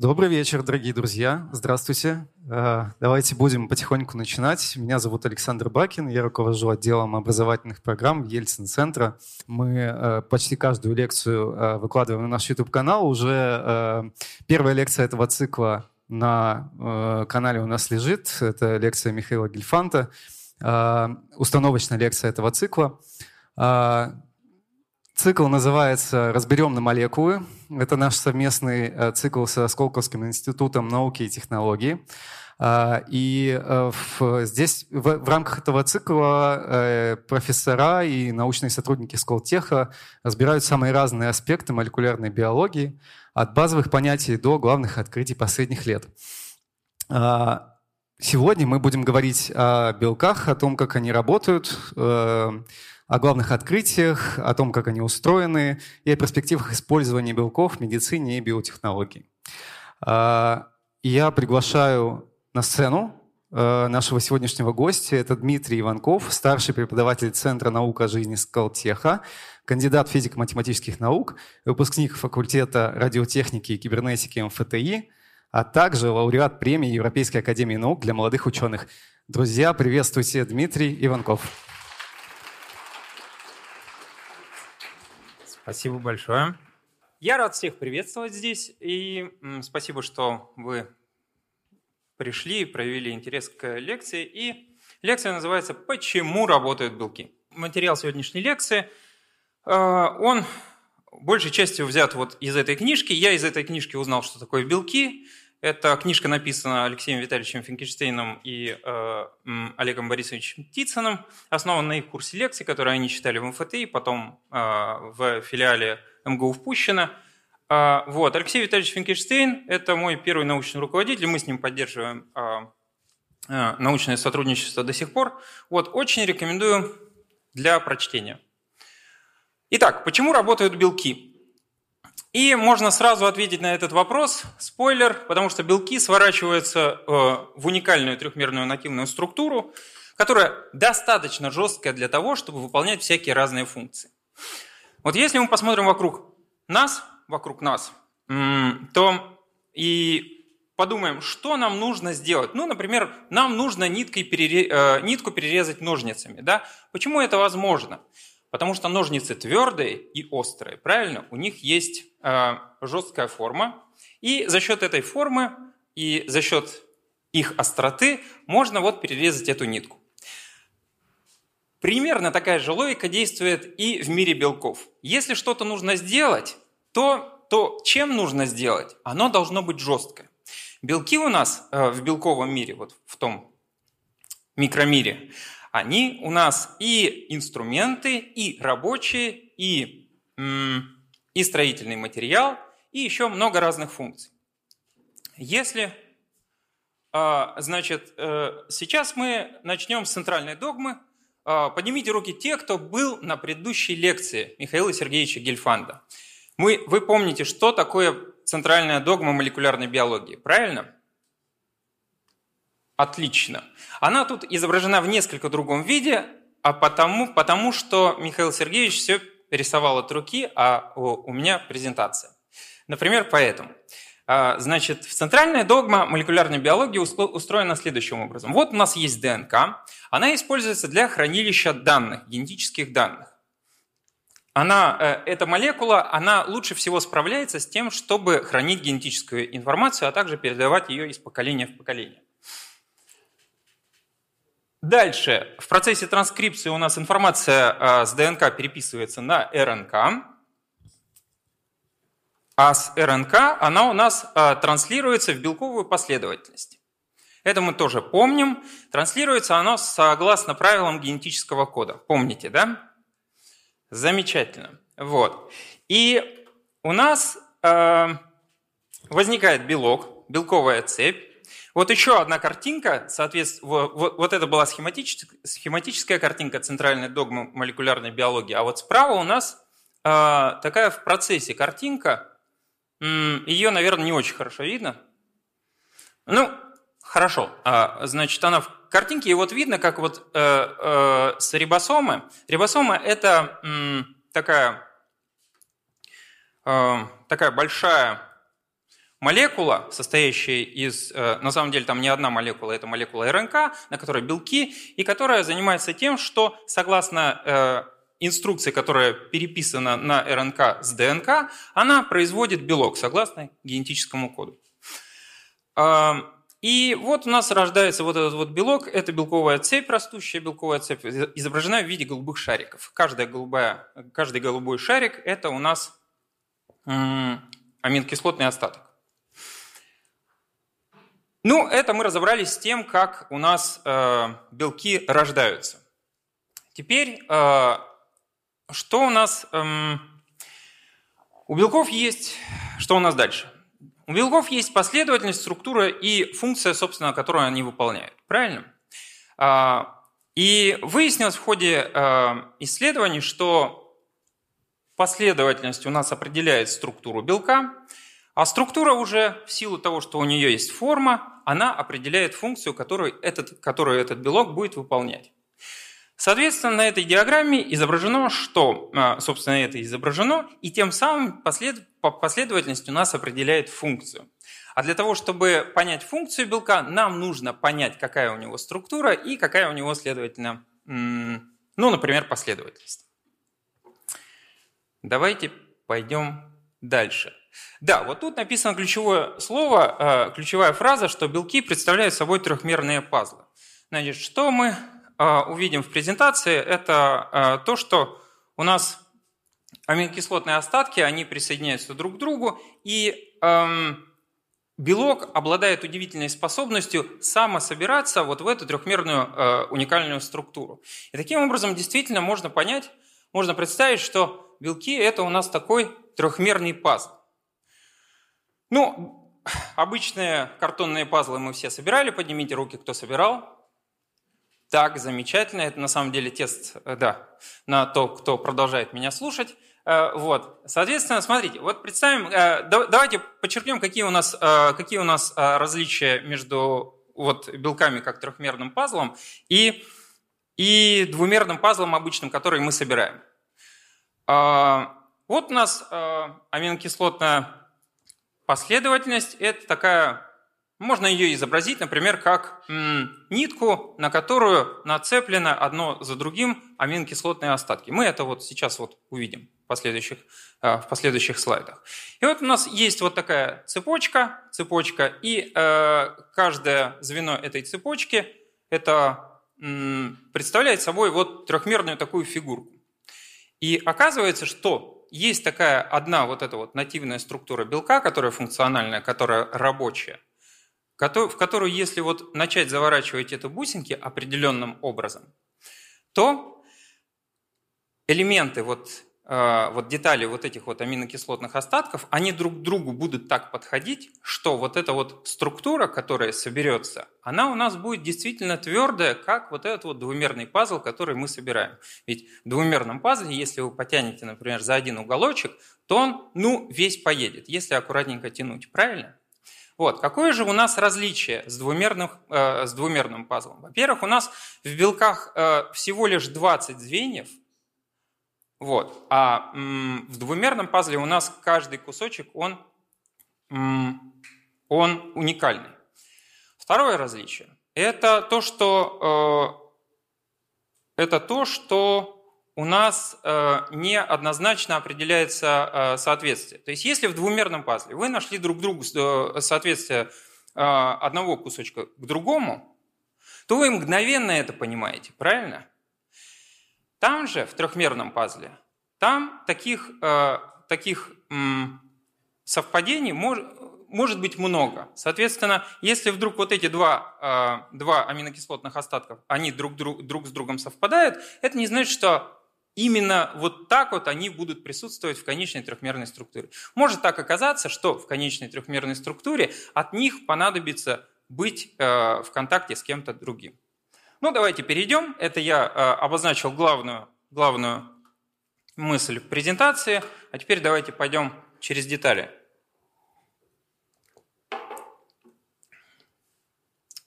Добрый вечер, дорогие друзья. Здравствуйте. Э, давайте будем потихоньку начинать. Меня зовут Александр Бакин, я руковожу отделом образовательных программ Ельцин-центра. Мы э, почти каждую лекцию э, выкладываем на наш YouTube-канал. Уже первая лекция этого цикла на канале у нас лежит. Это лекция Михаила Гельфанта, установочная лекция этого цикла. Цикл называется «Разберем на молекулы». Это наш совместный э, цикл со Сколковским институтом науки и технологий. А, и э, здесь в, в рамках этого цикла э, профессора и научные сотрудники Сколтеха разбирают самые разные аспекты молекулярной биологии, от базовых понятий до главных открытий последних лет. А, сегодня мы будем говорить о белках, о том, как они работают, о главных открытиях, о том, как они устроены, и о перспективах использования белков в медицине и биотехнологии. А, я приглашаю на сцену э, нашего сегодняшнего гостя. Это Дмитрий Иванков, старший преподаватель Центра наук о жизни Скалтеха, кандидат физико-математических наук, выпускник факультета радиотехники и кибернетики МФТИ, а также лауреат премии Европейской академии наук для молодых ученых. Друзья, приветствуйте Дмитрий Иванков. Спасибо большое. Я рад всех приветствовать здесь, и спасибо, что вы пришли проявили интерес к лекции. И лекция называется «Почему работают белки?». Материал сегодняшней лекции, э, он большей частью взят вот из этой книжки. Я из этой книжки узнал, что такое белки. Эта книжка написана Алексеем Витальевичем Финкельштейном и э, Олегом Борисовичем Тицыным, основан на их курсе лекций, которые они читали в МФТИ, потом э, в филиале МГУ в Пущино. Э, вот. Алексей Витальевич Финкельштейн – это мой первый научный руководитель, мы с ним поддерживаем э, э, научное сотрудничество до сих пор. Вот. Очень рекомендую для прочтения. Итак, почему работают белки? И можно сразу ответить на этот вопрос. Спойлер, потому что белки сворачиваются э, в уникальную трехмерную нативную структуру, которая достаточно жесткая для того, чтобы выполнять всякие разные функции. Вот если мы посмотрим вокруг нас, вокруг нас, то и подумаем, что нам нужно сделать. Ну, например, нам нужно ниткой перере... Э, нитку перерезать ножницами. Да? Почему это возможно? Потому что ножницы твердые и острые, правильно? У них есть э, жесткая форма, и за счет этой формы и за счет их остроты можно вот перерезать эту нитку. Примерно такая же логика действует и в мире белков. Если что-то нужно сделать, то, то чем нужно сделать? Оно должно быть жесткое. Белки у нас э, в белковом мире, вот в том микромире, они у нас и инструменты, и рабочие, и, и строительный материал, и еще много разных функций. Если, а, значит, э, сейчас мы начнем с центральной догмы. А, поднимите руки те, кто был на предыдущей лекции Михаила Сергеевича Гельфанда. Мы, вы помните, что такое центральная догма молекулярной биологии, правильно? Отлично. Она тут изображена в несколько другом виде, а потому, потому что Михаил Сергеевич все рисовал от руки, а у меня презентация. Например, поэтому. А, значит, центральная догма молекулярной биологии устроена следующим образом. Вот у нас есть ДНК, она используется для хранилища данных, генетических данных. Она, э, эта молекула, она лучше всего справляется с тем, чтобы хранить генетическую информацию, а также передавать ее из поколения в поколение. Дальше. В процессе транскрипции у нас информация а, с ДНК переписывается на РНК. А с РНК она у нас а, транслируется в белковую последовательность. Это мы тоже помним. Транслируется оно согласно правилам генетического кода. Помните, да? Замечательно. Вот. И у нас э, возникает белок, белковая цепь, вот еще одна картинка, соответственно, вот, вот это была схематическая, схематическая картинка центральной догмы молекулярной биологии, а вот справа у нас э, такая в процессе картинка, ее, наверное, не очень хорошо видно. Ну, хорошо, а, значит, она в картинке, и вот видно, как вот э, э, с рибосомы, рибосома это м, такая, э, такая большая молекула, состоящая из, э, на самом деле там не одна молекула, это молекула РНК, на которой белки, и которая занимается тем, что согласно э, инструкции, которая переписана на РНК с ДНК, она производит белок согласно генетическому коду. И вот у нас рождается вот этот вот белок, это белковая цепь, растущая белковая цепь, изображена в виде голубых шариков. Каждая голубая, каждый голубой шарик – это у нас аминокислотный остаток. Ну, это мы разобрались с тем, как у нас э, белки рождаются. Теперь, э, что у нас... Э, у белков есть... Что у нас дальше? У белков есть последовательность, структура и функция, собственно, которую они выполняют. Правильно? А, и выяснилось в ходе а, исследований, что последовательность у нас определяет структуру белка, а структура уже в силу того, что у нее есть форма, она определяет функцию, которую этот, которую этот белок будет выполнять. Соответственно, на этой диаграмме изображено, что, а, собственно, это изображено, и тем самым послед... последовательность у нас определяет функцию. А для того, чтобы понять функцию белка, нам нужно понять, какая у него структура и какая у него, следовательно, ну, например, последовательность. Давайте пойдем дальше. Да, вот тут написано ключевое слово, а, ключевая фраза, что белки представляют собой трехмерные пазлы. Значит, что мы а, увидим в презентации, это а, то, что у нас аминокислотные остатки, они присоединяются друг к другу, и эм, белок обладает удивительной способностью самособираться вот в эту трехмерную э, уникальную структуру. И таким образом действительно можно понять, можно представить, что белки – это у нас такой трехмерный пазл. Ну, обычные картонные пазлы мы все собирали, поднимите руки, кто собирал. Так, замечательно. Это на самом деле тест, э, да, на то, кто продолжает меня слушать. Э, вот. Соответственно, смотрите, вот представим, э, давайте подчеркнем, какие у нас, какие у нас различия между вот белками как трехмерным пазлом и, и двумерным пазлом обычным, который мы собираем. Вот у нас аминокислотная последовательность – это такая можно ее изобразить, например, как нитку, на которую нацеплено одно за другим аминокислотные остатки. Мы это вот сейчас вот увидим в последующих, э, в последующих слайдах. И вот у нас есть вот такая цепочка, цепочка, и э, каждое звено этой цепочки это представляет собой вот трехмерную такую фигурку. И оказывается, что есть такая одна вот эта вот нативная структура белка, которая функциональная, которая рабочая – в которую, если вот начать заворачивать это бусинки определенным образом, то элементы, вот, вот детали вот этих вот аминокислотных остатков, они друг к другу будут так подходить, что вот эта вот структура, которая соберется, она у нас будет действительно твердая, как вот этот вот двумерный пазл, который мы собираем. Ведь в двумерном пазле, если вы потянете, например, за один уголочек, то он, ну, весь поедет, если аккуратненько тянуть, правильно? Вот. Какое же у нас различие с, двумерным, э, с двумерным пазлом? Во-первых, у нас в белках э, всего лишь 20 звеньев, вот, а в двумерном пазле у нас каждый кусочек, он, он уникальный. Второе различие – это то, что, э, это то, что у нас э, неоднозначно определяется э, соответствие. То есть если в двумерном пазле вы нашли друг другу соответствие одного кусочка к другому, то вы мгновенно это понимаете, правильно? Там же, в трехмерном пазле, там таких, таких совпадений может, может быть много. Соответственно, если вдруг вот эти два, два аминокислотных остатков, они друг, друг, друг с другом совпадают, это не значит, что именно вот так вот они будут присутствовать в конечной трехмерной структуре. Может так оказаться, что в конечной трехмерной структуре от них понадобится быть э, в контакте с кем-то другим. Ну, давайте перейдем. Это я э, обозначил главную, главную мысль презентации. А теперь давайте пойдем через детали.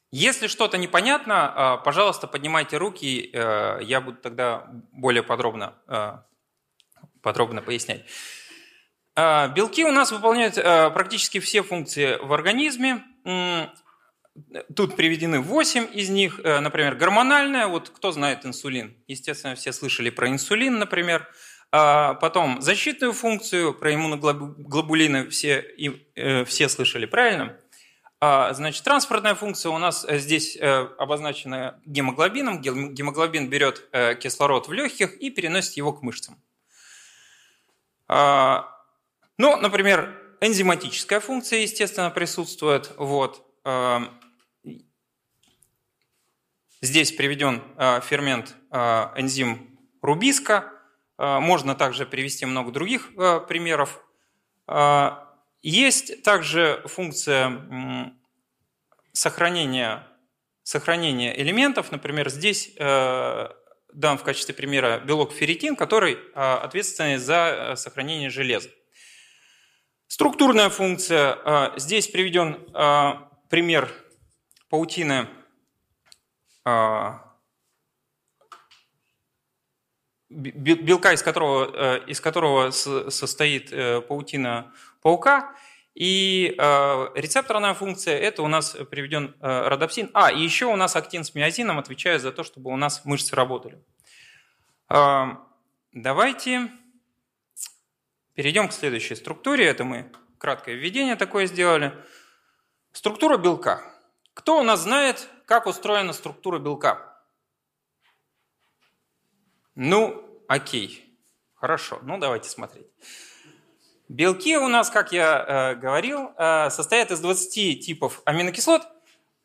Если что-то непонятно, а, пожалуйста, поднимайте руки, э, я буду тогда более подробно, э, подробно пояснять. Белки у нас выполняют практически все функции в организме. Тут приведены 8 из них. Например, гормональная. Вот кто знает инсулин? Естественно, все слышали про инсулин, например. Потом защитную функцию, про иммуноглобулины все, э, все слышали, правильно? А, значит, транспортная функция у нас э, здесь э, обозначена гемоглобином. Гемоглобин берет э, кислород в легких и переносит его к мышцам. А, ну, например, энзиматическая функция, естественно, присутствует. Вот. А, здесь приведен фермент энзим рубиска. Можно также привести много других примеров. Есть также функция сохранения, сохранения элементов. Например, здесь дан в качестве примера белок ферритин, который ответственный за сохранение железа. Структурная функция. Здесь приведен пример паутины белка, из которого, из которого состоит паутина паука. И э, рецепторная функция – это у нас приведен э, родопсин. А, и еще у нас актин с миозином отвечает за то, чтобы у нас мышцы работали. Э, давайте перейдем к следующей структуре. Это мы краткое введение такое сделали. Структура белка. Кто у нас знает, как устроена структура белка? Ну, окей. Хорошо, ну давайте смотреть. Белки у нас, как я э, говорил, э, состоят из 20 типов аминокислот.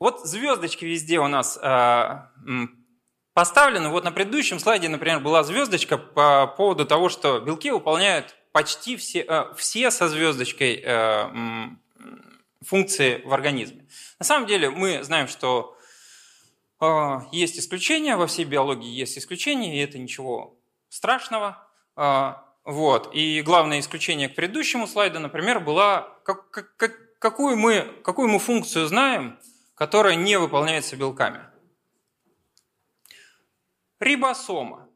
Вот звездочки везде у нас э, поставлены. Вот на предыдущем слайде, например, была звездочка по поводу того, что белки выполняют почти все, э, все со звездочкой э, функции в организме. На самом деле мы знаем, что есть исключения, во всей биологии есть исключения, и это ничего страшного. Э, вот. И главное исключение к предыдущему слайду, например, была, как, как, какую, мы, какую мы функцию знаем, которая не выполняется белками. Рибосома.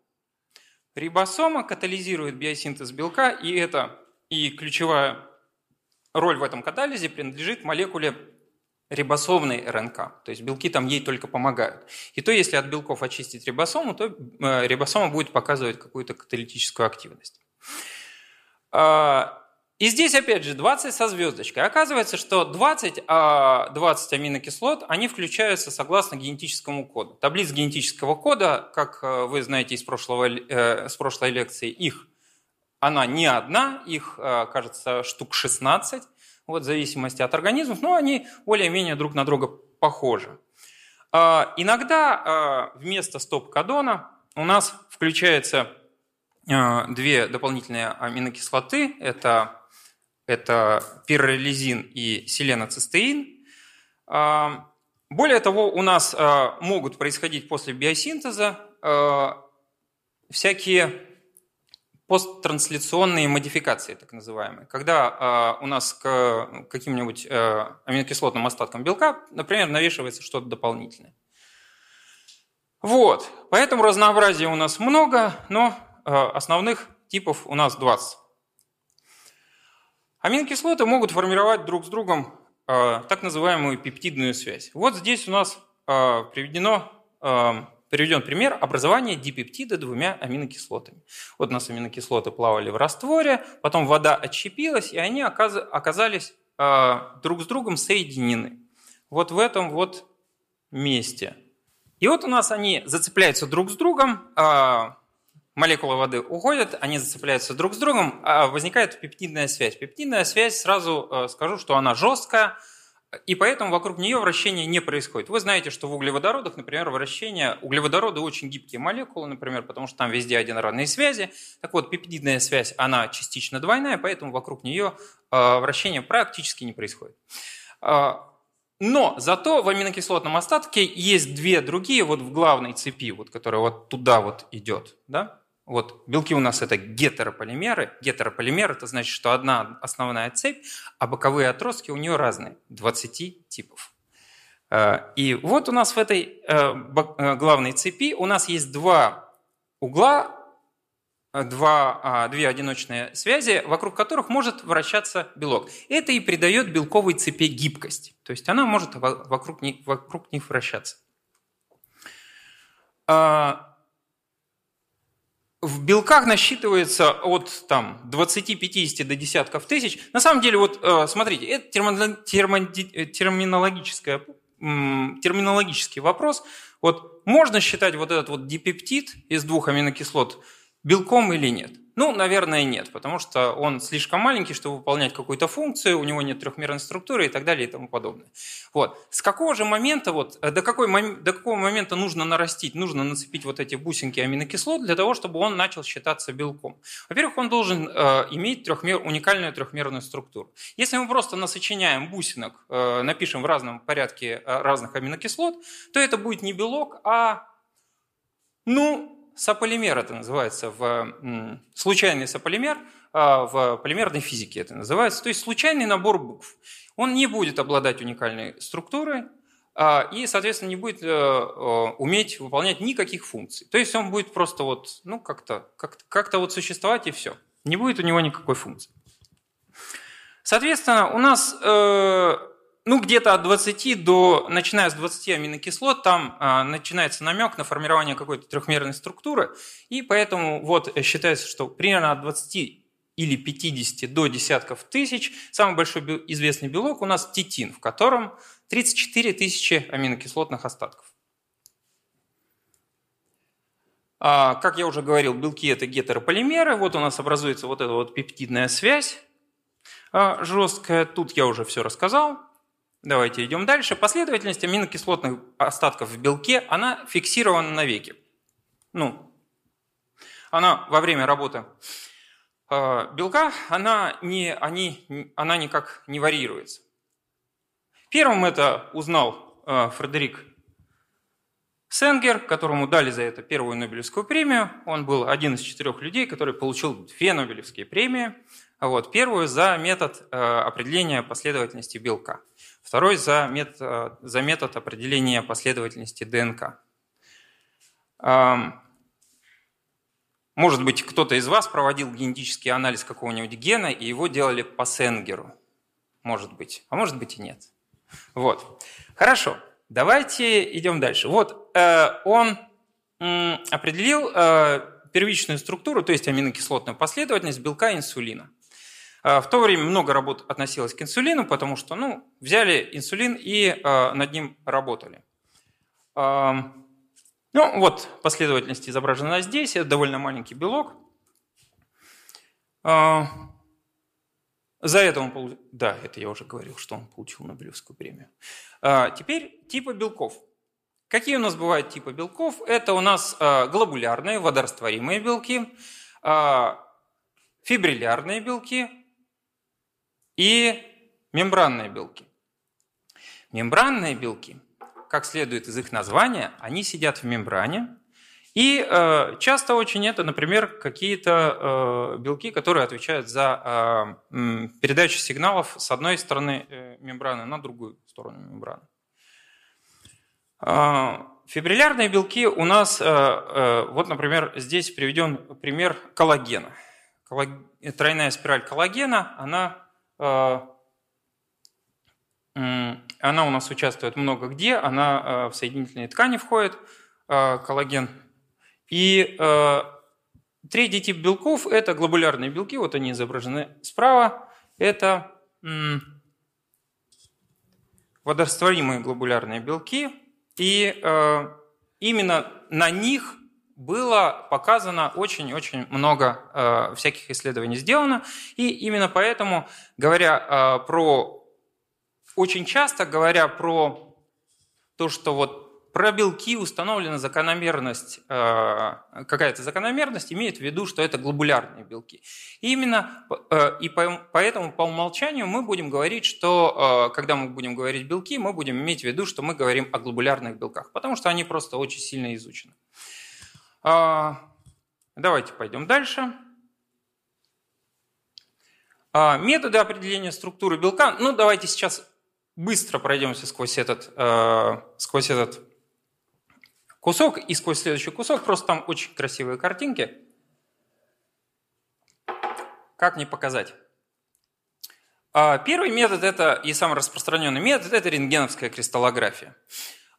Рибосома катализирует биосинтез белка, и это и ключевая роль в этом катализе принадлежит молекуле рибосомной РНК. То есть белки там ей только помогают. И то, если от белков очистить рибосому, то э, рибосома будет показывать какую-то каталитическую активность. А, и здесь, опять же, 20 со звездочкой. Оказывается, что 20, 20 а, аминокислот, они включаются согласно генетическому коду. Таблиц генетического кода, как э, вы знаете из прошлого, э, с прошлой лекции, их она не одна, их, кажется, штук 16, вот, в зависимости от организмов, но они более-менее друг на друга похожи. А, иногда вместо стоп-кодона у нас включается а, две дополнительные аминокислоты. Это, это пирролизин и селеноцистеин. А, более того, у нас а, могут происходить после биосинтеза всякие посттранслационные модификации, так называемые. Когда у нас к каким-нибудь аминокислотным остаткам белка, например, навешивается что-то дополнительное. Вот, поэтому разнообразия у нас много, но Э, основных типов у нас 20. Аминокислоты могут формировать друг с другом э, так называемую пептидную связь. Вот здесь у нас э, приведено, приведен пример образования дипептида двумя аминокислотами. Вот у нас аминокислоты плавали в растворе, потом вода отщепилась, и они оказались друг с другом соединены. Вот в этом вот месте. И вот у нас они зацепляются друг с другом, молекулы воды уходят, они зацепляются друг с другом, а возникает пептидная связь. Пептидная связь, сразу э, скажу, что она жесткая, и поэтому вокруг нее вращение не происходит. Вы знаете, что в углеводородах, например, вращение, углеводороды очень гибкие молекулы, например, потому что там везде одноразные связи. Так вот, пептидная связь, она частично двойная, поэтому вокруг нее э, вращение практически не происходит. Э, но зато в аминокислотном остатке есть две другие вот в главной цепи, вот, которая вот туда вот идет. Да? Вот белки у нас это гетерополимеры. Гетерополимер – это значит, что одна основная цепь, а боковые отростки у нее разные, 20 типов. Э, и вот у нас в этой э, э, главной цепи у нас есть два угла, два, а, две одиночные связи, вокруг которых может вращаться белок. Это и придает белковой цепи гибкость. То есть она может вокруг них, вокруг них вращаться. В белках насчитывается от там, 20-50 до десятков тысяч. На самом деле, вот э, смотрите, это терминологическое, терминологический вопрос. Вот можно считать вот этот вот дипептид из двух аминокислот белком или нет? Ну, наверное, нет, потому что он слишком маленький, чтобы выполнять какую-то функцию, у него нет трехмерной структуры и так далее и тому подобное. Вот. С какого же момента, вот, э, до, какой, до какого момента нужно нарастить, нужно нацепить вот эти бусинки аминокислот для того, чтобы он начал считаться белком? Во-первых, он должен э, иметь трехмер, уникальную трехмерную структуру. Если мы просто насочиняем бусинок, э, напишем в разном порядке э, разных аминокислот, то это будет не белок, а ну, сополимер это называется, в, случайный сополимер, а в полимерной физике это называется, то есть случайный набор букв. Он не будет обладать уникальной структурой, а, и, соответственно, не будет э, э, уметь выполнять никаких функций. То есть он будет просто вот, ну, как-то как как вот существовать и все. Не будет у него никакой функции. Соответственно, у нас э, ну, где-то от 20 до, начиная с 20 аминокислот, там а, начинается намек на формирование какой-то трехмерной структуры, и поэтому вот считается, что примерно от 20 или 50 до десятков тысяч, самый большой известный белок у нас титин, в котором 34 тысячи аминокислотных остатков. А, как я уже говорил, белки это гетерополимеры, вот у нас образуется вот эта вот пептидная связь а, жесткая, тут я уже все рассказал. Давайте идем дальше. Последовательность аминокислотных остатков в белке, она фиксирована навеки. Ну, она во время работы э, белка, она, не, они, она никак не варьируется. Первым это узнал э, Фредерик Сенгер, которому дали за это первую Нобелевскую премию. Он был один из четырех людей, который получил две Нобелевские премии. Вот, первую за метод э, определения последовательности белка – Второй за метод, э, за метод определения последовательности ДНК. Может быть, кто-то из вас проводил генетический анализ какого-нибудь гена, и его делали по Сенгеру. Может быть. А может быть и нет. Вот. Хорошо. Давайте идем дальше. Вот э, он определил э, первичную структуру, то есть аминокислотную последовательность белка инсулина. А, в то время много работ относилось к инсулину, потому что ну, взяли инсулин и э, над ним работали. Ну вот последовательность изображена здесь, это довольно маленький белок. Э, за это он получил, да, это я уже говорил, что он получил Нобелевскую премию. Теперь типы белков. Какие у нас бывают типы белков? Это у нас глобулярные, водорастворимые белки, фибриллярные белки, и мембранные белки. Мембранные белки, как следует из их названия, они сидят в мембране, и э, часто очень это, например, какие-то э, белки, которые отвечают за э, передачу сигналов с одной стороны э, мембраны на другую сторону мембраны. Э, фибриллярные белки у нас, э, э, вот, например, здесь приведен пример коллагена. Коллаг... Тройная спираль коллагена, она она у нас участвует много где, она а, в соединительные ткани входит, а, коллаген. И третий тип белков – это глобулярные белки, вот они изображены справа. Это водорастворимые глобулярные белки, и именно на них было показано очень-очень много э, всяких исследований сделано, и именно поэтому, говоря э, про, очень часто говоря про то, что вот про белки установлена закономерность, э, какая-то закономерность, имеет в виду, что это глобулярные белки. И именно э, и по, поэтому по умолчанию мы будем говорить, что э, когда мы будем говорить белки, мы будем иметь в виду, что мы говорим о глобулярных белках, потому что они просто очень сильно изучены. Давайте пойдем дальше. А, методы определения структуры белка. Ну, давайте сейчас быстро пройдемся сквозь этот, а, сквозь этот кусок и сквозь следующий кусок. Просто там очень красивые картинки. как не показать? А, первый метод это и самый распространенный метод это рентгеновская кристаллография.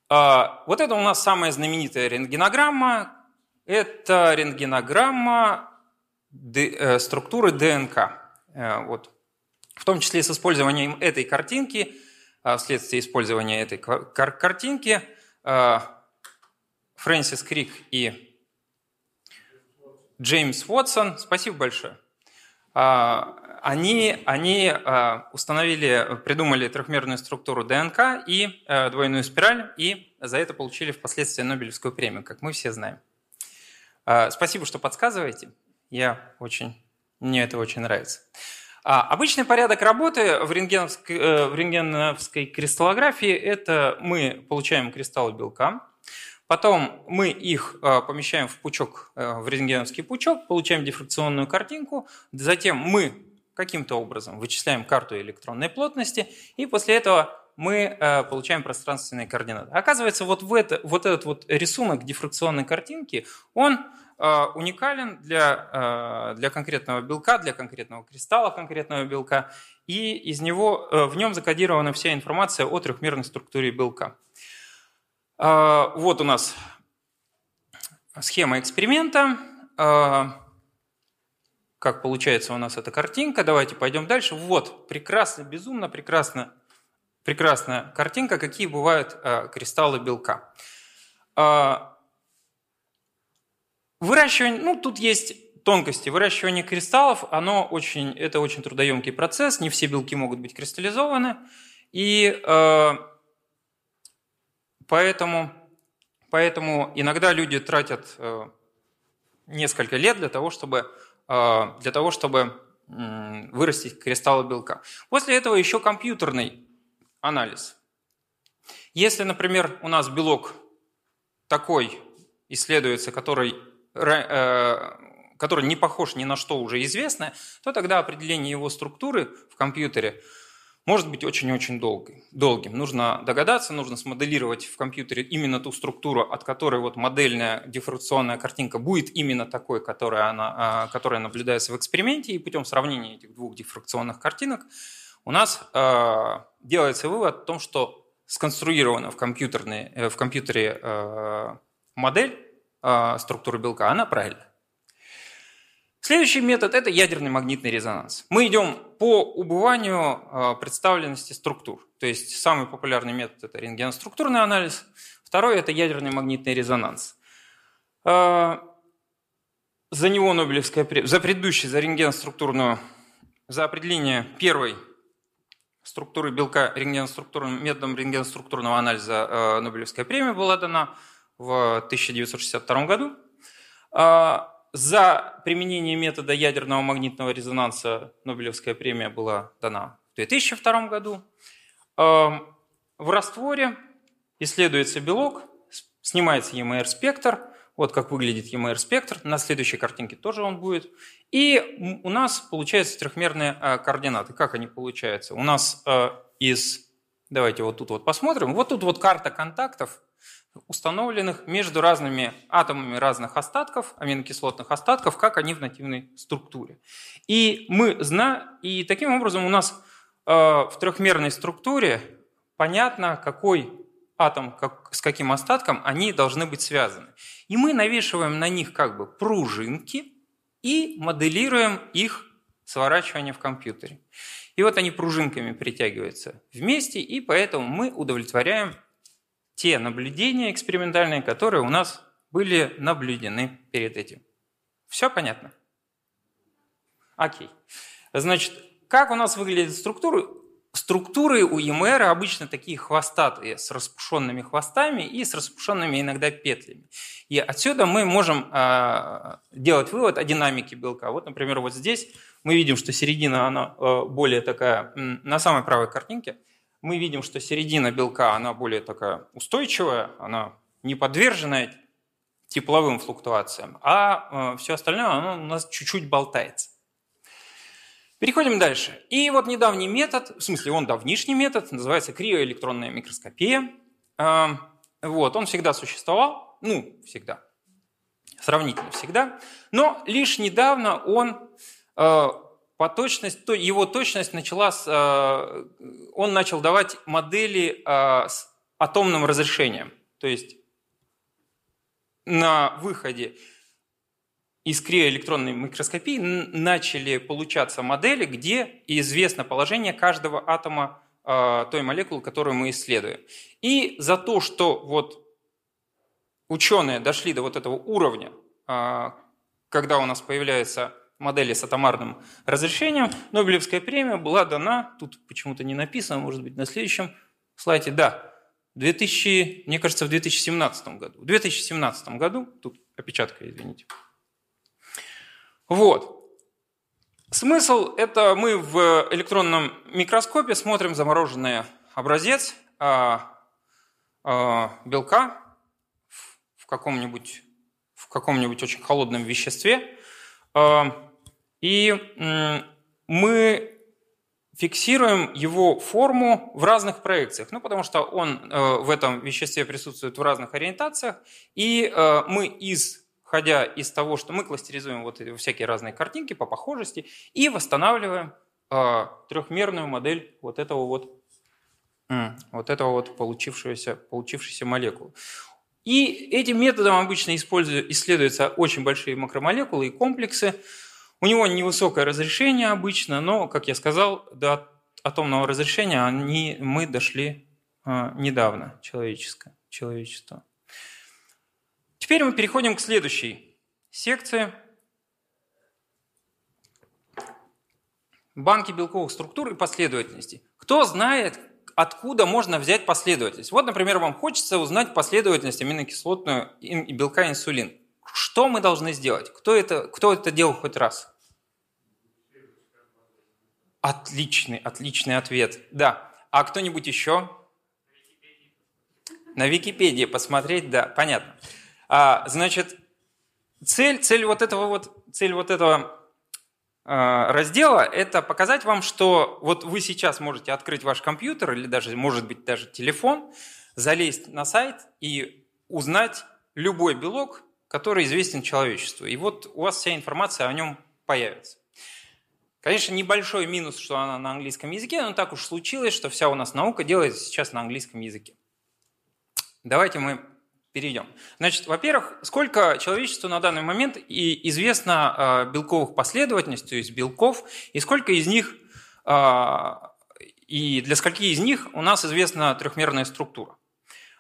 А, вот это у нас самая знаменитая рентгенограмма. Это рентгенограмма э, структуры ДНК. Э, вот. В том числе с использованием этой картинки, а, вследствие использования этой картинки, Фрэнсис Крик и Джеймс Уотсон, спасибо большое, они, они а, установили, придумали трехмерную структуру ДНК и э, двойную спираль, и за это получили впоследствии Нобелевскую премию, как мы все знаем. А, спасибо, что подсказываете. Я очень, мне это очень нравится. А, обычный порядок работы в рентгеновской, э, в рентгеновской кристаллографии – это мы получаем кристаллы белка, Потом мы их помещаем в пучок, э, в рентгеновский пучок, получаем дифракционную картинку. Затем мы каким-то образом вычисляем карту электронной плотности, и после этого мы э, получаем пространственные координаты. Оказывается, вот, в это, вот этот вот рисунок дифракционной картинки, он э, уникален для, э, для конкретного белка, для конкретного кристалла конкретного белка, и из него, в нем закодирована вся информация о трехмерной структуре белка. Вот у нас схема эксперимента как получается у нас эта картинка. Давайте пойдем дальше. Вот, прекрасно, безумно прекрасно, прекрасная картинка, какие бывают э, кристаллы белка. Э, выращивание, ну тут есть тонкости. Выращивание кристаллов, оно очень, это очень трудоемкий процесс, не все белки могут быть кристаллизованы. И э, поэтому, поэтому иногда люди тратят э, несколько лет для того, чтобы а, для того, чтобы вырастить кристаллы белка. После этого еще компьютерный анализ. Если, например, у нас белок такой исследуется, который, э, который не похож ни на что уже известное, то тогда определение его структуры в компьютере – может быть очень-очень долгим. Нужно догадаться, нужно смоделировать в компьютере именно ту структуру, от которой вот модельная дифракционная картинка будет именно такой, которая, она, а, которая наблюдается в эксперименте, и путем сравнения этих двух дифракционных картинок у нас э, делается вывод о том, что сконструирована в, компьютерной, э, в компьютере э, модель э, структуры белка, она правильная. Следующий метод – это ядерный магнитный резонанс. Мы идем по убыванию а, представленности структур. То есть самый популярный метод – это рентгеноструктурный анализ. Второй – это ядерный магнитный резонанс. А, за него Нобелевская премия, за предыдущий, за рентгеноструктурную, за определение первой структуры белка рентгеноструктурным, методом рентгеноструктурного анализа а, Нобелевская премия была дана в 1962 году. За применение метода ядерного магнитного резонанса Нобелевская премия была дана в 2002 году. Эм, в растворе исследуется белок, снимается EMR-спектр, вот как выглядит EMR-спектр, на следующей картинке тоже он будет. И у нас получаются трехмерные э, координаты. Как они получаются? У нас э, из, давайте вот тут вот посмотрим, вот тут вот карта контактов установленных между разными атомами разных остатков, аминокислотных остатков, как они в нативной структуре. И мы знаем, и таким образом у нас э, в трехмерной структуре понятно, какой атом как, с каким остатком они должны быть связаны. И мы навешиваем на них как бы пружинки и моделируем их сворачивание в компьютере. И вот они пружинками притягиваются вместе, и поэтому мы удовлетворяем те наблюдения экспериментальные, которые у нас были наблюдены перед этим. Все понятно? Окей. Значит, как у нас выглядят структуры? Структуры у ЕМР обычно такие хвостатые, с распушенными хвостами и с распушенными иногда петлями. И отсюда мы можем э, делать вывод о динамике белка. Вот, например, вот здесь мы видим, что середина она э, более такая, на самой правой картинке – мы видим, что середина белка, она более такая устойчивая, она не подвержена тепловым флуктуациям, а э, все остальное оно у нас чуть-чуть болтается. Переходим дальше. И вот недавний метод, в смысле он давнишний метод, называется криоэлектронная микроскопия. Э, вот, он всегда существовал, ну, всегда, сравнительно всегда, но лишь недавно он э, по точности, то его точность начала с, э, он начал давать модели с атомным разрешением. То есть на выходе из криоэлектронной микроскопии начали получаться модели, где известно положение каждого атома э, той молекулы, которую мы исследуем. И за то, что вот ученые дошли до вот этого уровня, когда у нас появляются модели с атомарным разрешением, Нобелевская премия была дана, тут почему-то не написано, может быть, на следующем слайде, да, 2000, мне кажется, в 2017 году. В 2017 году, тут опечатка, извините. Вот. Смысл – это мы в электронном микроскопе смотрим замороженный образец а, а, белка в каком-нибудь в каком-нибудь очень холодном веществе, а, и мы фиксируем его форму в разных проекциях, ну, потому что он э, в этом веществе присутствует в разных ориентациях, и э, мы исходя из того, что мы кластеризуем вот всякие разные картинки по похожести и восстанавливаем э, трехмерную модель вот этого вот, вот этого вот получившегося, получившейся молекулы. И этим методом обычно исследуются очень большие макромолекулы и комплексы, у него невысокое разрешение обычно, но, как я сказал, до атомного разрешения они, мы дошли э, недавно, человеческое, человечество. Теперь мы переходим к следующей секции. Банки белковых структур и последовательностей. Кто знает, откуда можно взять последовательность? Вот, например, вам хочется узнать последовательность аминокислотную и белка инсулин. Что мы должны сделать? Кто это, кто это делал хоть раз? Отличный, отличный ответ. Да. А кто-нибудь еще? На Википедии посмотреть, да, понятно. А, значит, цель, цель вот этого вот, цель вот этого а, раздела – это показать вам, что вот вы сейчас можете открыть ваш компьютер или даже, может быть, даже телефон, залезть на сайт и узнать любой белок, который известен человечеству. И вот у вас вся информация о нем появится. Конечно, небольшой минус, что она на английском языке, но так уж случилось, что вся у нас наука делается сейчас на английском языке. Давайте мы перейдем. Значит, во-первых, сколько человечеству на данный момент и известно э, белковых последовательностей, то есть белков, и сколько из них, э, и для скольки из них у нас известна трехмерная структура.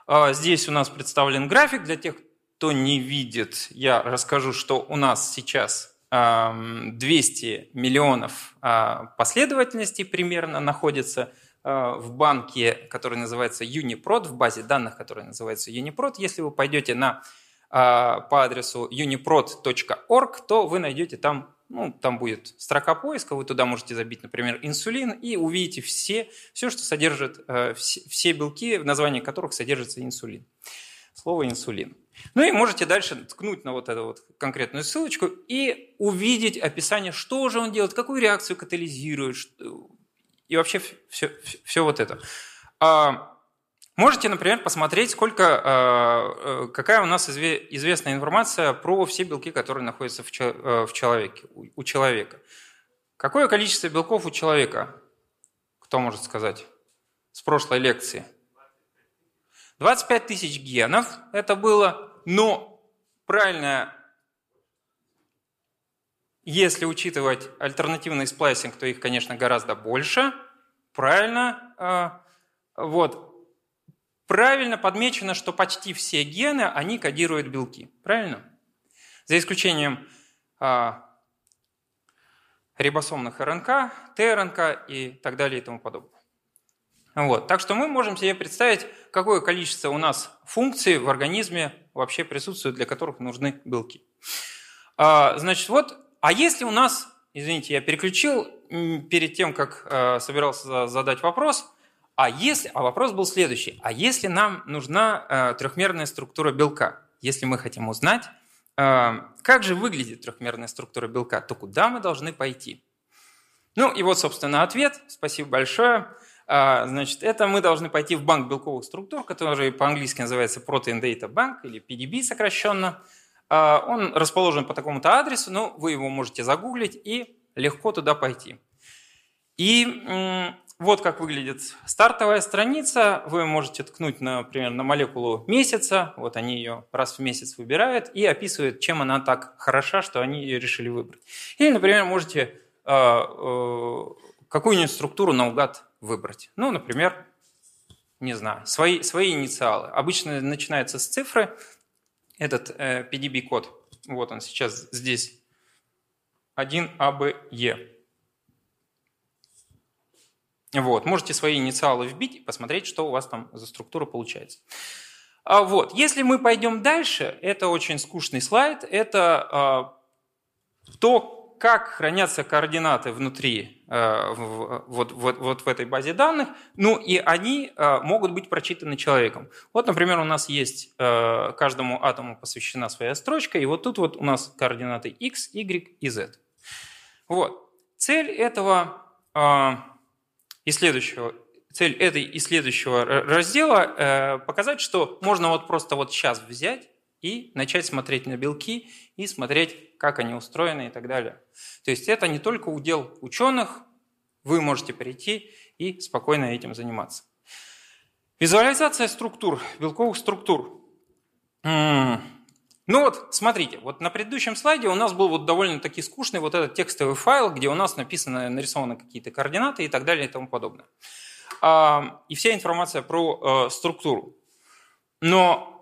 Э, здесь у нас представлен график. Для тех, кто не видит, я расскажу, что у нас сейчас 200 миллионов а, последовательностей примерно находится а, в банке, который называется Uniprot, в базе данных, которая называется Uniprot. Если вы пойдете на, а, по адресу uniprot.org, то вы найдете там ну, там будет строка поиска, вы туда можете забить, например, инсулин, и увидите все, все что содержит, э, все белки, в названии которых содержится инсулин. Слово инсулин. Ну и можете дальше ткнуть на вот эту вот конкретную ссылочку и увидеть описание, что же он делает, какую реакцию катализирует, и вообще все, все вот это. А, можете, например, посмотреть, сколько, а, э, какая у нас известная информация про все белки, которые находятся в э, человеке, у человека. Какое количество белков у человека? Кто может сказать? С прошлой лекции. 25 тысяч генов это было, но правильно, если учитывать альтернативный сплайсинг, то их, конечно, гораздо больше. Правильно, а, вот, правильно подмечено, что почти все гены, они кодируют белки. Правильно? За исключением а, рибосомных РНК, ТРНК и так далее и тому подобное. Вот. Так что мы можем себе представить, какое количество у нас функций в организме вообще присутствует, для которых нужны белки. А, значит, вот, а если у нас, извините, я переключил перед тем, как а, собирался задать вопрос, а если, а вопрос был следующий, а если нам нужна а, трехмерная структура белка, если мы хотим узнать, а, как же выглядит трехмерная структура белка, то куда мы должны пойти? Ну и вот, собственно, ответ. Спасибо большое. А, значит, это мы должны пойти в банк белковых структур, который по-английски называется Protein Data Bank или PDB сокращенно. А, он расположен по такому-то адресу, но вы его можете загуглить и легко туда пойти. И вот как выглядит стартовая страница. Вы можете ткнуть, например, на молекулу месяца. Вот они ее раз в месяц выбирают и описывают, чем она так хороша, что они ее решили выбрать. Или, например, можете э, э, какую-нибудь структуру наугад выбрать. Ну, например, не знаю, свои, свои инициалы. Обычно начинается с цифры. Этот э, PDB-код, вот он сейчас здесь, 1ABE. Вот, можете свои инициалы вбить и посмотреть, что у вас там за структура получается. А вот, если мы пойдем дальше, это очень скучный слайд, это а, то, как хранятся координаты внутри, в, вот, вот, вот в этой базе данных, ну и они а, могут быть прочитаны человеком. Вот, например, у нас есть, а, каждому атому посвящена своя строчка, и вот тут вот у нас координаты x, y и z. Вот. Цель этого... И следующего, цель этой и следующего раздела э, показать, что можно вот просто вот сейчас взять и начать смотреть на белки и смотреть, как они устроены и так далее. То есть это не только удел ученых, вы можете прийти и спокойно этим заниматься. Визуализация структур, белковых структур. Ну вот, смотрите, вот на предыдущем слайде у нас был вот довольно-таки скучный вот этот текстовый файл, где у нас написано, нарисованы какие-то координаты и так далее и тому подобное. А, и вся информация про э, структуру. Но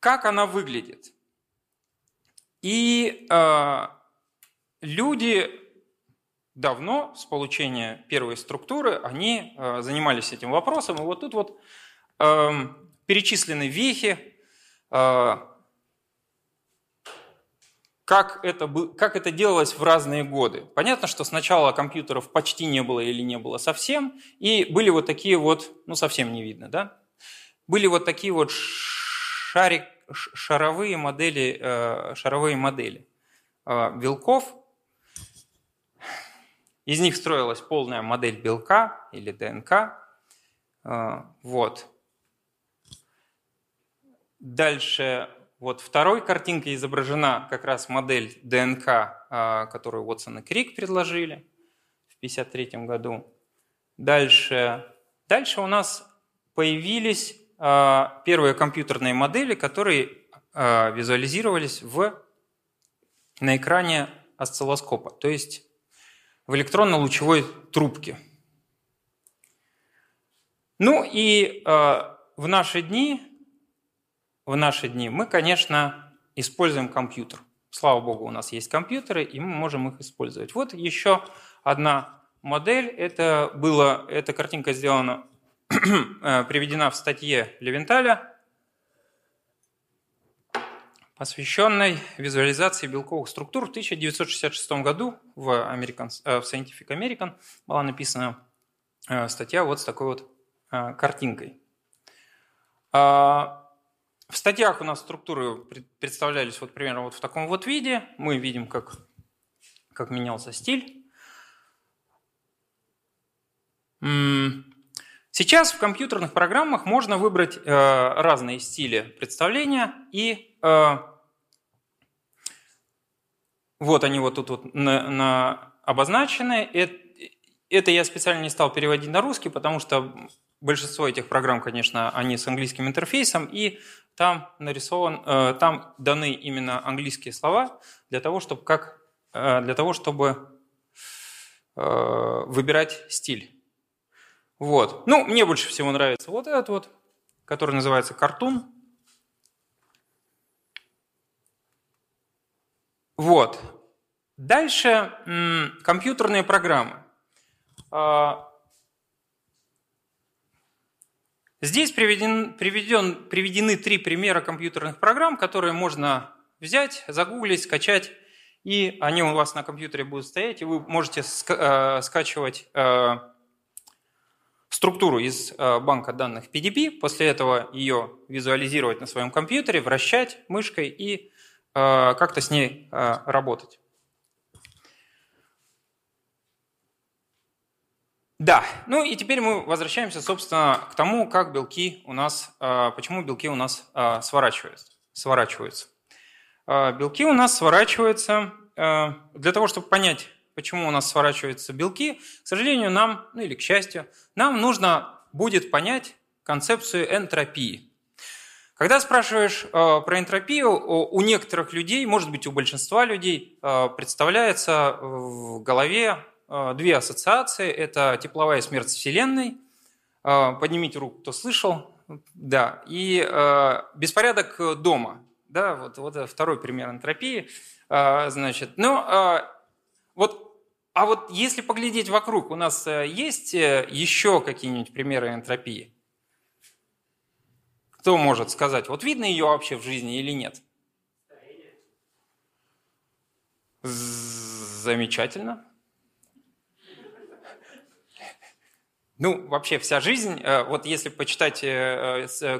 как она выглядит? И э, люди давно с получения первой структуры, они э, занимались этим вопросом. И вот тут вот эм, перечислены вехи, как это, как это делалось в разные годы. Понятно, что сначала компьютеров почти не было или не было совсем, и были вот такие вот, ну совсем не видно, да? Были вот такие вот шарик, шаровые модели, э, шаровые модели э, белков. Из них строилась полная модель белка или ДНК. Э, вот. Дальше вот второй картинкой изображена как раз модель ДНК, а, которую Уотсон и Крик предложили в 1953 году. Дальше, дальше у нас появились а, первые компьютерные модели, которые а, визуализировались в, на экране осциллоскопа, то есть в электронно-лучевой трубке. Ну и в наши дни в наши дни, мы, конечно, используем компьютер. Слава богу, у нас есть компьютеры, и мы можем их использовать. Вот еще одна модель. Это было, эта картинка сделана, э, приведена в статье Левенталя, посвященной визуализации белковых структур. В 1966 году в, American, э, в Scientific American была написана э, статья вот с такой вот картинкой. А, в статьях у нас структуры представлялись вот примерно вот в таком вот виде. Мы видим, как, как менялся стиль. Сейчас в компьютерных программах можно выбрать э, разные стили представления, и э, вот они вот тут вот на, на обозначены. Это, это я специально не стал переводить на русский, потому что большинство этих программ, конечно, они с английским интерфейсом, и там нарисован, э, там даны именно английские слова для того, чтобы как э, для того, чтобы э, выбирать стиль. Вот. Ну, мне больше всего нравится вот этот вот, который называется картун. Вот. Дальше компьютерные программы. А, Здесь приведен, приведен, приведены три примера компьютерных программ, которые можно взять, загуглить, скачать, и они у вас на компьютере будут стоять, и вы можете ска- э, скачивать э, структуру из э, банка данных PDB, после этого ее визуализировать на своем компьютере, вращать мышкой и э, как-то с ней э, работать. Да, ну и теперь мы возвращаемся, собственно, к тому, как белки у нас, почему белки у нас сворачиваются. сворачиваются. Белки у нас сворачиваются для того, чтобы понять, почему у нас сворачиваются белки, к сожалению, нам, ну или к счастью, нам нужно будет понять концепцию энтропии. Когда спрашиваешь э, про энтропию, у некоторых людей, может быть, у большинства людей, э, представляется в голове э, две ассоциации. Это тепловая смерть Вселенной. Э, поднимите руку, кто слышал. Да. И э, беспорядок дома. Да, вот, вот второй пример энтропии. Э, значит, но э, вот а вот если поглядеть вокруг, у нас э, есть э, еще какие-нибудь примеры энтропии? Кто может сказать, вот видно ее вообще в жизни или нет? Замечательно. Ну, вообще вся жизнь, э, вот если почитать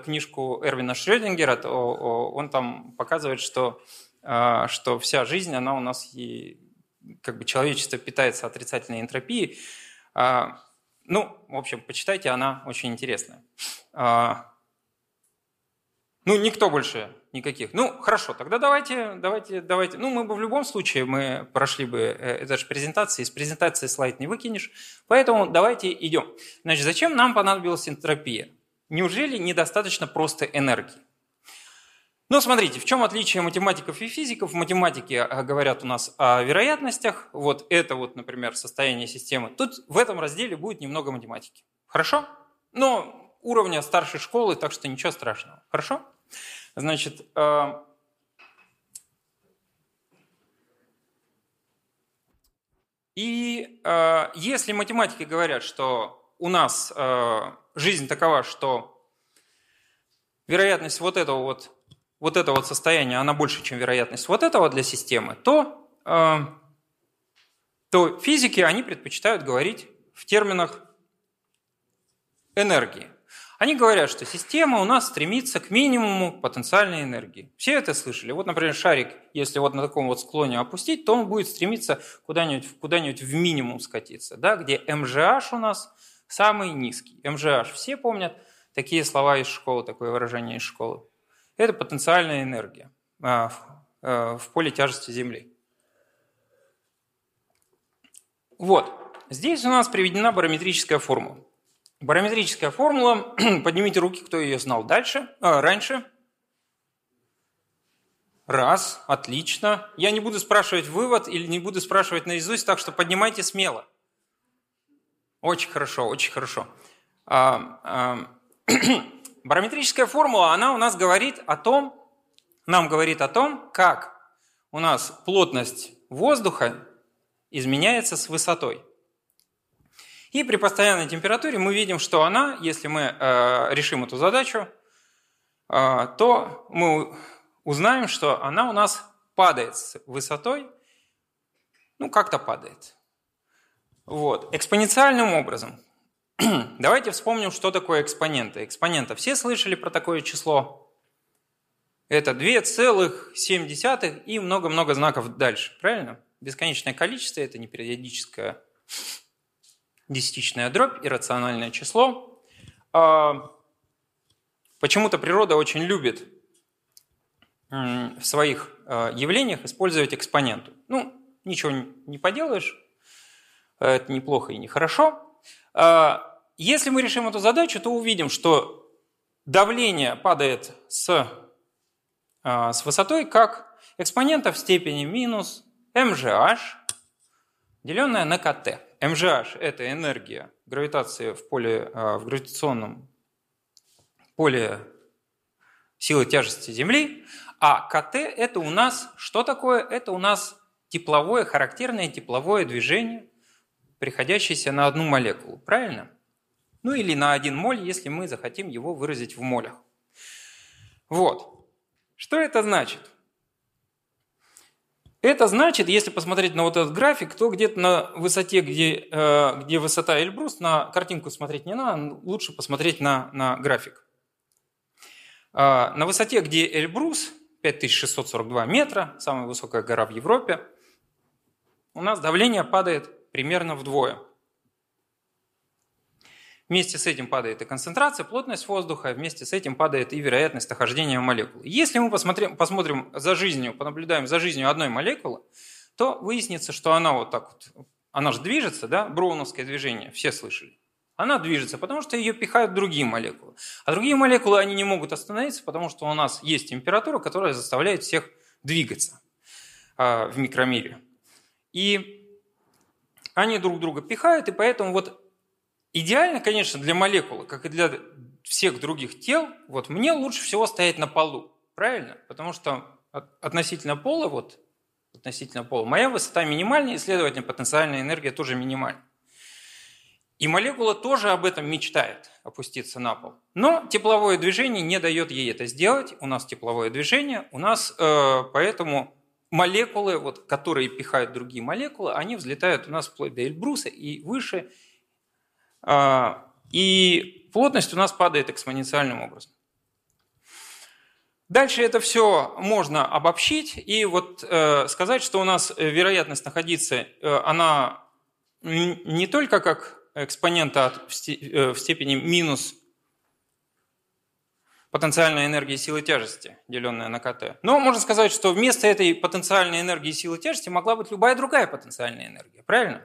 книжку Эрвина Шрёдингера, то он там показывает, что, что вся жизнь, она у нас, и, как бы человечество питается отрицательной энтропией. Ну, в общем, почитайте, она очень интересная. Ну, никто больше никаких. Ну, хорошо, тогда давайте, давайте, давайте. Ну, мы бы в любом случае, мы прошли бы, э, это же презентация, из презентации слайд не выкинешь. Поэтому давайте идем. Значит, зачем нам понадобилась энтропия? Неужели недостаточно просто энергии? Ну, смотрите, в чем отличие математиков и физиков? В математике а, говорят у нас о вероятностях. Вот это вот, например, состояние системы. Тут в этом разделе будет немного математики. Хорошо? Но уровня старшей школы, так что ничего страшного. Хорошо? Значит, э, и э, если математики говорят, что у нас жизнь такова, что вероятность вот этого вот, вот этого вот состояния, она больше, чем вероятность вот этого для системы, то, то физики, они предпочитают говорить в терминах энергии. Они говорят, что система у нас стремится к минимуму потенциальной энергии. Все это слышали. Вот, например, шарик, если вот на таком вот склоне опустить, то он будет стремиться куда-нибудь куда в минимум скатиться, да, где МЖH у нас самый низкий. МЖH все помнят такие слова из школы, такое выражение из школы. Это потенциальная энергия а, а, в поле тяжести Земли. Вот. Здесь у нас приведена барометрическая формула. Барометрическая формула. Поднимите руки, кто ее знал дальше, а, раньше. Раз, отлично. Я не буду спрашивать вывод или не буду спрашивать наизусть, так что поднимайте смело. Очень хорошо, очень хорошо. А, а, барометрическая формула, она у нас говорит о том, нам говорит о том, как у нас плотность воздуха изменяется с высотой. И при постоянной температуре мы видим, что она, если мы э, решим эту задачу, э, то мы узнаем, что она у нас падает с высотой, ну как-то падает. Вот. Экспоненциальным образом. Давайте вспомним, что такое экспоненты. Экспонента все слышали про такое число? Это 2,7 и много-много знаков дальше, правильно? Бесконечное количество – это не периодическое десятичная дробь, иррациональное число. А, почему-то природа очень любит в своих а, явлениях использовать экспоненту. Ну, ничего не поделаешь, это неплохо и нехорошо. А, если мы решим эту задачу, то увидим, что давление падает с, с высотой как экспонента в степени минус mgh, деленное на kt. МЖH – это энергия гравитации в, поле, а, в гравитационном поле силы тяжести Земли, а КТ – это у нас, что такое? Это у нас тепловое, характерное тепловое движение, приходящееся на одну молекулу, правильно? Ну или на один моль, если мы захотим его выразить в молях. Вот. Что это значит? Это значит, если посмотреть на вот этот график, то где-то на высоте, где, э, где высота Эльбрус, на картинку смотреть не надо, лучше посмотреть на, на график. А, на высоте, где Эльбрус, 5642 метра, самая высокая гора в Европе, у нас давление падает примерно вдвое – Вместе с этим падает и концентрация, плотность воздуха, вместе с этим падает и вероятность нахождения молекулы. Если мы посмотрим, посмотрим за жизнью, понаблюдаем за жизнью одной молекулы, то выяснится, что она вот так вот, она же движется, да, броуновское движение, все слышали. Она движется, потому что ее пихают другие молекулы. А другие молекулы, они не могут остановиться, потому что у нас есть температура, которая заставляет всех двигаться э, в микромире. И они друг друга пихают, и поэтому вот идеально, конечно, для молекулы, как и для всех других тел, вот мне лучше всего стоять на полу, правильно? Потому что относительно пола, вот относительно пола, моя высота минимальная, и, следовательно, потенциальная энергия тоже минимальна. И молекула тоже об этом мечтает, опуститься на пол. Но тепловое движение не дает ей это сделать. У нас тепловое движение, у нас э, поэтому молекулы, вот, которые пихают другие молекулы, они взлетают у нас вплоть до Эльбруса и выше. Э, и плотность у нас падает экспоненциальным образом. Дальше это все можно обобщить и вот э, сказать, что у нас вероятность находиться, э, она не только как экспонента от, э, в степени минус потенциальной энергии силы тяжести, деленная на КТ. Но можно сказать, что вместо этой потенциальной энергии силы тяжести могла быть любая другая потенциальная энергия, правильно?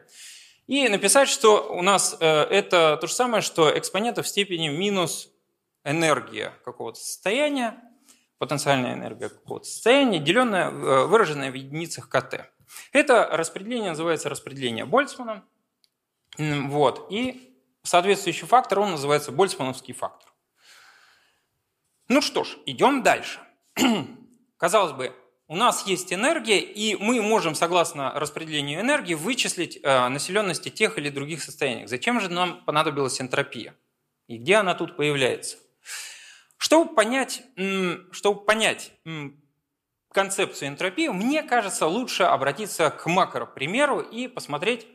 И написать, что у нас э, это то же самое, что экспонента в степени минус энергия какого-то состояния, потенциальная энергия какого-то состояния, деленная, э, выраженная в единицах КТ. Это распределение называется распределение Больцмана. Вот. И соответствующий фактор, он называется больцмановский фактор. Ну что ж, идем дальше. Казалось бы, у нас есть энергия, и мы можем, согласно распределению энергии, вычислить э, населенности тех или других состояний. Зачем же нам понадобилась энтропия? И где она тут появляется? Чтобы понять, чтобы понять концепцию энтропии, мне кажется, лучше обратиться к макро-примеру и посмотреть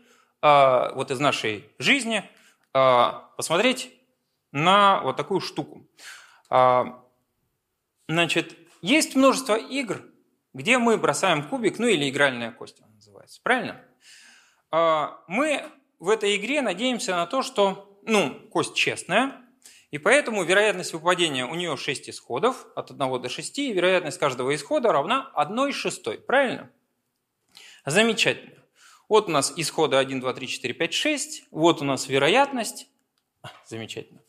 а, вот из нашей жизни а, посмотреть на вот такую штуку. А, значит, есть множество игр, где мы бросаем кубик, ну или игральная кость она называется, правильно? Мы в этой игре надеемся на то, что, ну, кость честная, и поэтому вероятность выпадения у нее 6 исходов, от 1 до 6, и вероятность каждого исхода равна 1 шестой, правильно? Замечательно. Вот у нас исходы 1, 2, 3, 4, 5, 6. Вот у нас вероятность. Замечательно.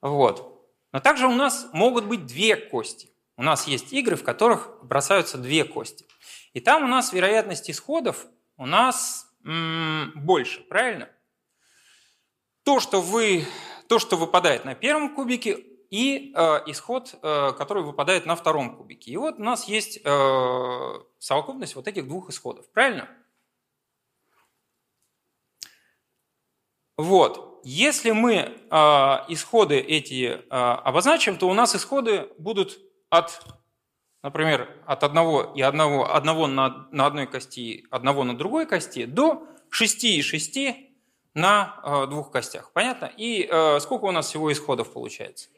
Вот. Но также у нас могут быть две кости. У нас есть игры, в которых бросаются две кости. И там у нас вероятность исходов у нас м- больше, правильно? То, что, вы, то, что выпадает на первом кубике, и э, исход, э, который выпадает на втором кубике. И вот у нас есть э, совокупность вот этих двух исходов, правильно? Вот. Если мы э, исходы эти э, обозначим, то у нас исходы будут от, например, от одного и одного, одного на, на одной кости, одного на другой кости, до 6 и 6 на э, двух костях. Понятно? И э, сколько у нас всего исходов получается?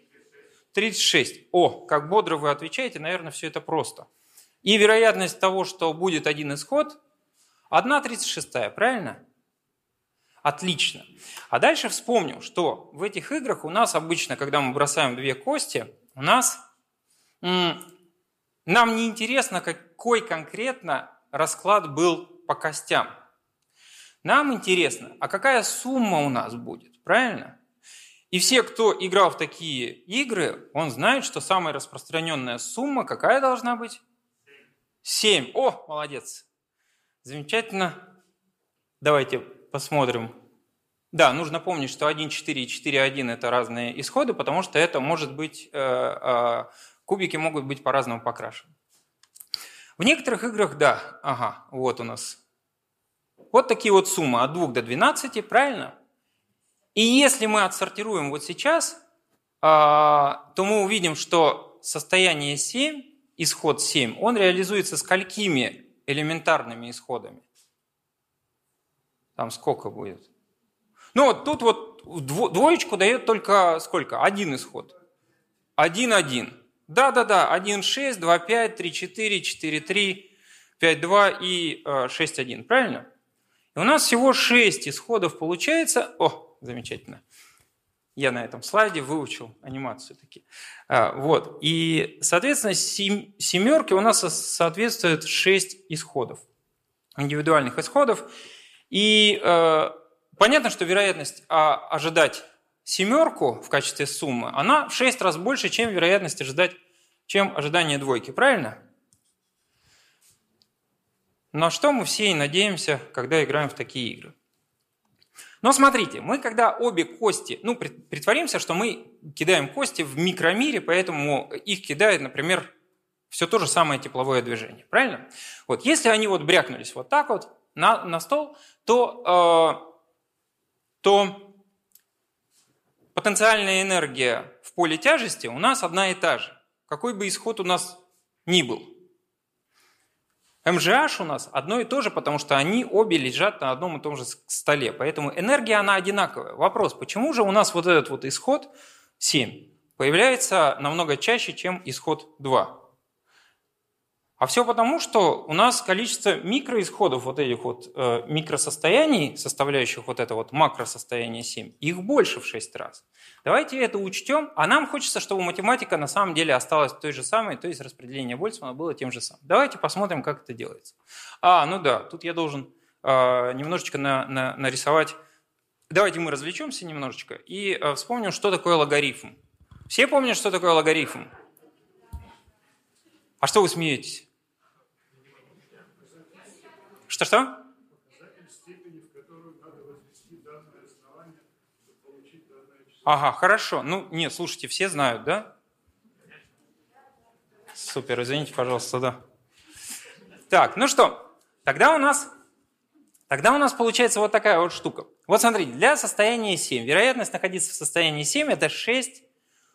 36. О, как бодро вы отвечаете, наверное, все это просто. И вероятность того, что будет один исход, 1 36, правильно? Отлично. А дальше вспомню, что в этих играх у нас обычно, когда мы бросаем две кости, у нас нам не интересно, какой конкретно расклад был по костям. Нам интересно, а какая сумма у нас будет, правильно? И все, кто играл в такие игры, он знает, что самая распространенная сумма какая должна быть? Семь. О, молодец. Замечательно. Давайте посмотрим. Да, нужно помнить, что 1.4 и 4.1 это разные исходы, потому что это может быть, э, э, кубики могут быть по-разному покрашены. В некоторых играх, да, ага, вот у нас. Вот такие вот суммы от 2 до 12, правильно? И если мы отсортируем вот сейчас, э, то мы увидим, что состояние 7, исход 7, он реализуется сколькими элементарными исходами? Там сколько будет? Ну вот тут вот двоечку дает только сколько? Один исход. Один один. Да-да-да, 1,6, 2,5, 3,4, 4,3, 5,2 и 6,1. Правильно? И у нас всего 6 исходов получается. О, замечательно. Я на этом слайде выучил анимацию таки. А, вот. И, соответственно, семерки у нас соответствует 6 исходов. индивидуальных исходов. И э, понятно, что вероятность а, ожидать семерку в качестве суммы, она в 6 раз больше, чем вероятность ожидать, чем ожидание двойки. Правильно? На что мы все и надеемся, когда играем в такие игры. Но смотрите, мы когда обе кости, ну, притворимся, что мы кидаем кости в микромире, поэтому их кидает, например, все то же самое тепловое движение. Правильно? Вот, если они вот брякнулись вот так вот на, на стол, то, э, то потенциальная энергия в поле тяжести у нас одна и та же. Какой бы исход у нас ни был. МЖH у нас одно и то же, потому что они обе лежат на одном и том же столе. Поэтому энергия, она одинаковая. Вопрос, почему же у нас вот этот вот исход 7 появляется намного чаще, чем исход 2? А все потому, что у нас количество микроисходов вот этих вот э, микросостояний, составляющих вот это вот макросостояние 7, их больше в 6 раз. Давайте это учтем, а нам хочется, чтобы математика на самом деле осталась той же самой, то есть распределение Больцмана было тем же самым. Давайте посмотрим, как это делается. А, ну да, тут я должен э, немножечко на, на, нарисовать. Давайте мы развлечемся немножечко и э, вспомним, что такое логарифм. Все помнят, что такое логарифм? А что вы смеетесь? Что-что? Ага, хорошо. Ну, нет, слушайте, все знают, да? Супер, извините, пожалуйста, да. Так, ну что, тогда у нас, тогда у нас получается вот такая вот штука. Вот смотрите, для состояния 7, вероятность находиться в состоянии 7 это 6,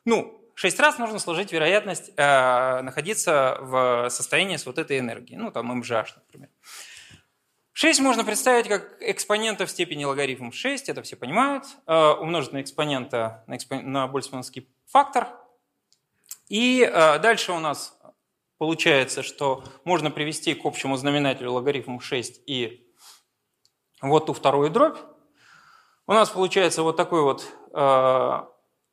ну, 6 раз нужно сложить вероятность э, находиться в состоянии с вот этой энергией, ну, там MGH, например. 6 можно представить как экспонента в степени логарифм 6, это все понимают, э, умножить на экспонента на, экспон... на больцмановский фактор. И э, дальше у нас получается, что можно привести к общему знаменателю логарифм 6 и вот ту вторую дробь. У нас получается вот такое вот, э,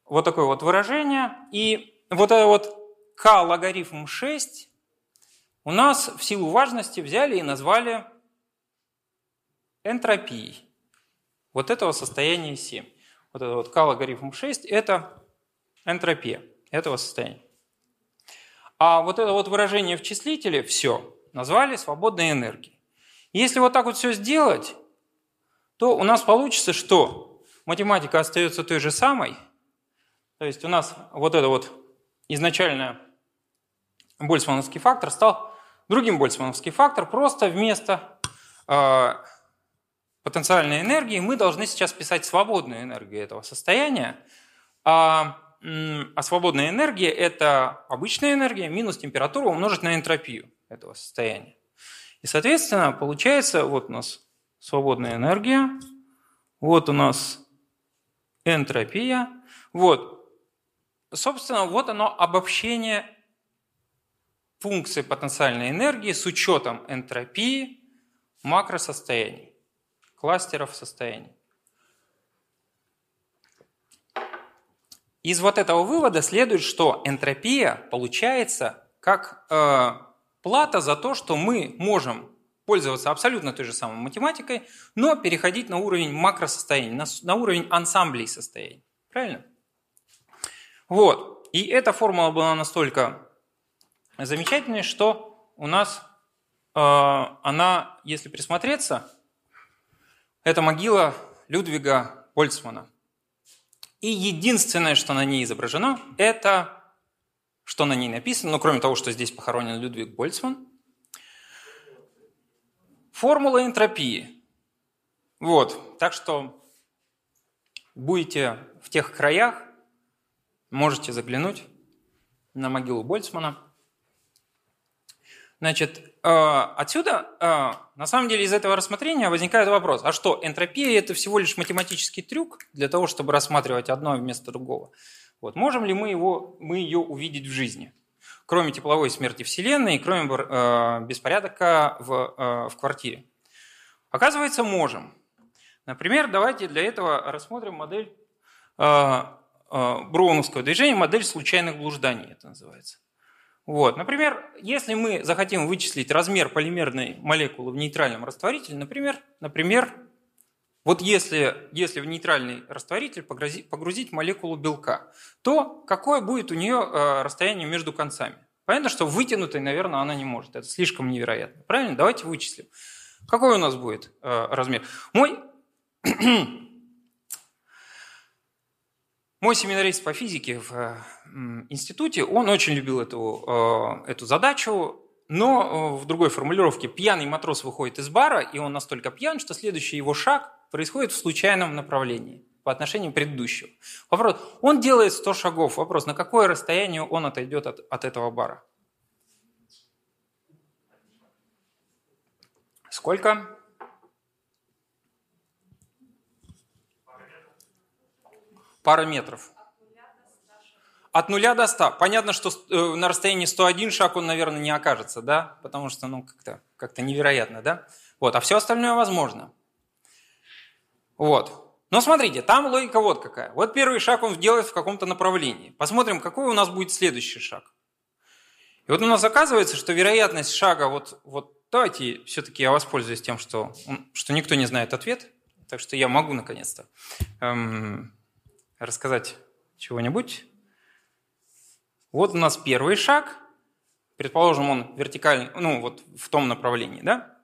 вот такое вот выражение. И вот это вот k логарифм 6 у нас в силу важности взяли и назвали энтропией вот этого состояния 7. Вот это вот к логарифм 6 – это энтропия этого состояния. А вот это вот выражение в числителе все назвали свободной энергией. Если вот так вот все сделать, то у нас получится, что математика остается той же самой. То есть у нас вот это вот изначально больцмановский фактор стал другим больцмановский фактор, просто вместо э, потенциальной энергии, мы должны сейчас писать свободную энергию этого состояния. А, а свободная энергия – это обычная энергия минус температура умножить на энтропию этого состояния. И, соответственно, получается, вот у нас свободная энергия, вот у нас энтропия, вот. Собственно, вот оно обобщение функции потенциальной энергии с учетом энтропии макросостояний кластеров состояний. Из вот этого вывода следует, что энтропия получается как э, плата за то, что мы можем пользоваться абсолютно той же самой математикой, но переходить на уровень макросостояний, на, на уровень ансамблей состояний. Правильно? Вот. И эта формула была настолько замечательной, что у нас э, она, если присмотреться, это могила Людвига Больцмана. И единственное, что на ней изображено, это что на ней написано, ну, кроме того, что здесь похоронен Людвиг Больцман, формула энтропии. Вот, так что будете в тех краях, можете заглянуть на могилу Больцмана – Значит, э, отсюда, э, на самом деле, из этого рассмотрения возникает вопрос, а что, энтропия – это всего лишь математический трюк для того, чтобы рассматривать одно вместо другого? Вот. Можем ли мы, его, мы ее увидеть в жизни? Кроме тепловой смерти Вселенной и кроме э, беспорядка в, в квартире. Оказывается, можем. Например, давайте для этого рассмотрим модель броуновского движения, модель случайных блужданий это называется. Вот. Например, если мы захотим вычислить размер полимерной молекулы в нейтральном растворителе, например, например вот если, если в нейтральный растворитель погрузить, погрузить молекулу белка, то какое будет у нее э, расстояние между концами? Понятно, что вытянутой, наверное, она не может. Это слишком невероятно. Правильно? Давайте вычислим. Какой у нас будет э, размер? Мой, мой семинарист по физике в э, институте, он очень любил эту, эту задачу, но в другой формулировке пьяный матрос выходит из бара, и он настолько пьян, что следующий его шаг происходит в случайном направлении по отношению к предыдущему. Вопрос, он делает 100 шагов. Вопрос, на какое расстояние он отойдет от, от этого бара? Сколько? Пара метров. От нуля до ста. Понятно, что э, на расстоянии 101 шаг он, наверное, не окажется, да? Потому что, ну, как-то как невероятно, да? Вот, а все остальное возможно. Вот. Но смотрите, там логика вот какая. Вот первый шаг он делает в каком-то направлении. Посмотрим, какой у нас будет следующий шаг. И вот у нас оказывается, что вероятность шага, вот, вот давайте все-таки я воспользуюсь тем, что, что никто не знает ответ, так что я могу наконец-то эм, рассказать чего-нибудь. Вот у нас первый шаг, предположим, он вертикальный, ну вот в том направлении, да?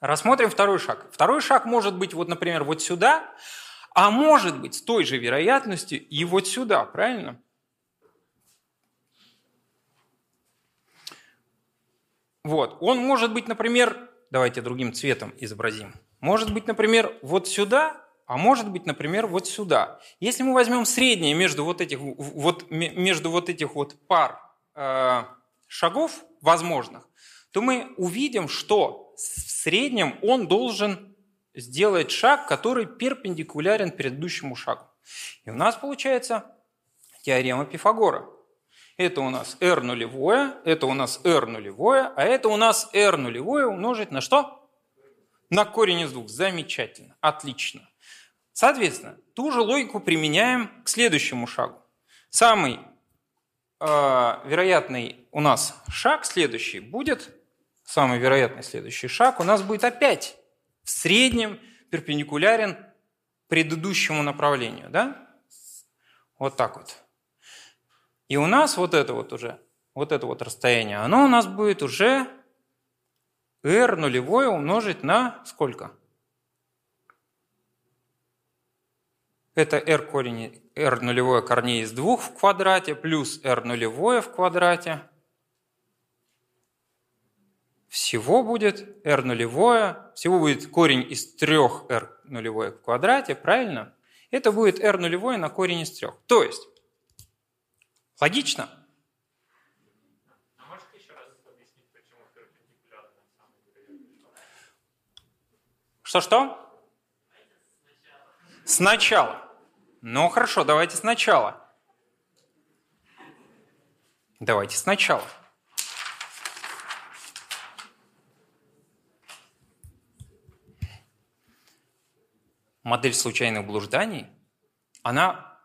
Рассмотрим второй шаг. Второй шаг может быть, вот, например, вот сюда, а может быть с той же вероятностью и вот сюда, правильно? Вот, он может быть, например, давайте другим цветом изобразим. Может быть, например, вот сюда, а может быть, например, вот сюда. Если мы возьмем среднее между вот этих вот, между вот, этих вот пар э, шагов возможных, то мы увидим, что в среднем он должен сделать шаг, который перпендикулярен предыдущему шагу. И у нас получается теорема Пифагора. Это у нас r нулевое, это у нас r нулевое, а это у нас r нулевое умножить на что? На корень из двух. Замечательно, отлично. Соответственно, ту же логику применяем к следующему шагу. Самый э, вероятный у нас шаг следующий будет самый вероятный следующий шаг, у нас будет опять в среднем перпендикулярен предыдущему направлению. Да? Вот так вот. И у нас вот это вот уже, вот это вот расстояние, оно у нас будет уже r нулевое умножить на сколько? Это r, корень, r нулевое корней из двух в квадрате плюс r нулевое в квадрате – всего будет r нулевое, всего будет корень из трех r нулевое в квадрате, правильно? Это будет r нулевое на корень из трех. То есть, логично? Что-что? Сначала. Ну хорошо, давайте сначала. Давайте сначала. модель случайных блужданий, она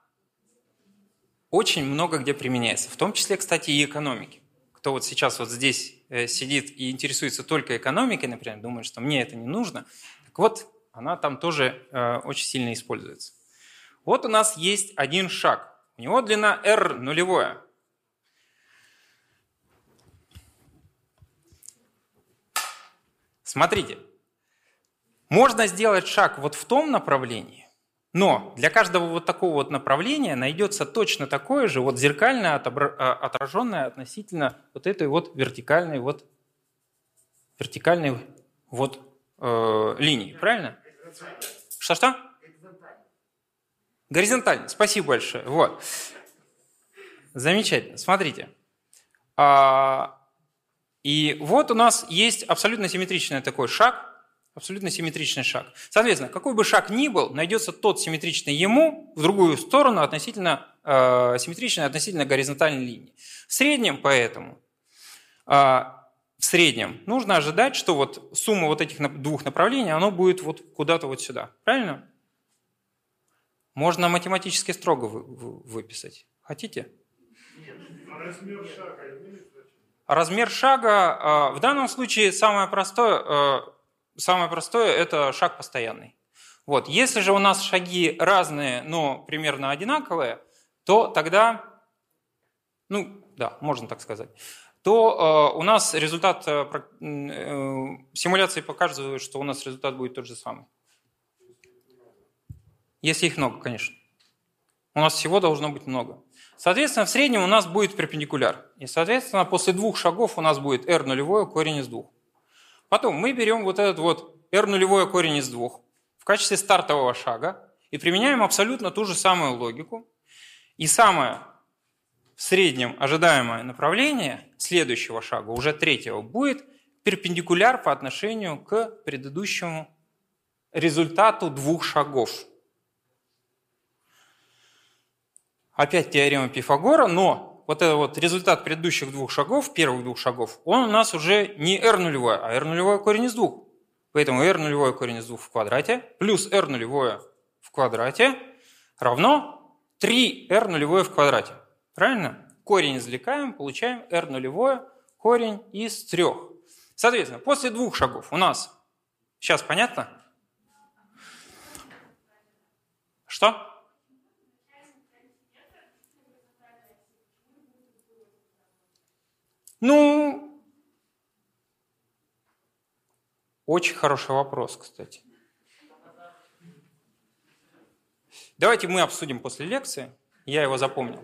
очень много где применяется, в том числе, кстати, и экономики. Кто вот сейчас вот здесь э, сидит и интересуется только экономикой, например, думает, что мне это не нужно, так вот, она там тоже э, очень сильно используется. Вот у нас есть один шаг. У него длина r нулевое. Смотрите, можно сделать шаг вот в том направлении, но для каждого вот такого вот направления найдется точно такое же вот зеркальное а, отраженное относительно вот этой вот вертикальной вот вертикальной вот э, линии, правильно? Что-что? Горизонтально. Спасибо большое. Вот. Замечательно. Смотрите. А, и вот у нас есть абсолютно симметричный такой шаг, Абсолютно симметричный шаг. Соответственно, какой бы шаг ни был, найдется тот симметричный ему в другую сторону относительно э, симметричной относительно горизонтальной линии. В среднем поэтому э, в среднем нужно ожидать, что вот сумма вот этих двух направлений, оно будет вот куда-то вот сюда. Правильно? Можно математически строго вы, вы, выписать. Хотите? А размер шага имеет размер шага, в данном случае самое простое, самое простое – это шаг постоянный. Вот. Если же у нас шаги разные, но примерно одинаковые, то тогда, ну да, можно так сказать, то э, у нас результат э, э, симуляции показывает, что у нас результат будет тот же самый. Если их много, конечно. У нас всего должно быть много. Соответственно, в среднем у нас будет перпендикуляр. И, соответственно, после двух шагов у нас будет r нулевое корень из двух. Потом мы берем вот этот вот r нулевое корень из двух в качестве стартового шага и применяем абсолютно ту же самую логику. И самое в среднем ожидаемое направление следующего шага, уже третьего, будет перпендикуляр по отношению к предыдущему результату двух шагов. Опять теорема Пифагора, но вот этот вот результат предыдущих двух шагов, первых двух шагов, он у нас уже не r нулевое, а r нулевое корень из двух. Поэтому r нулевое корень из 2 в квадрате плюс r нулевое в квадрате равно 3r нулевое в квадрате. Правильно? Корень извлекаем, получаем r нулевое корень из 3. Соответственно, после двух шагов у нас... Сейчас понятно? Что? Ну, Очень хороший вопрос, кстати. Давайте мы обсудим после лекции. Я его запомнил.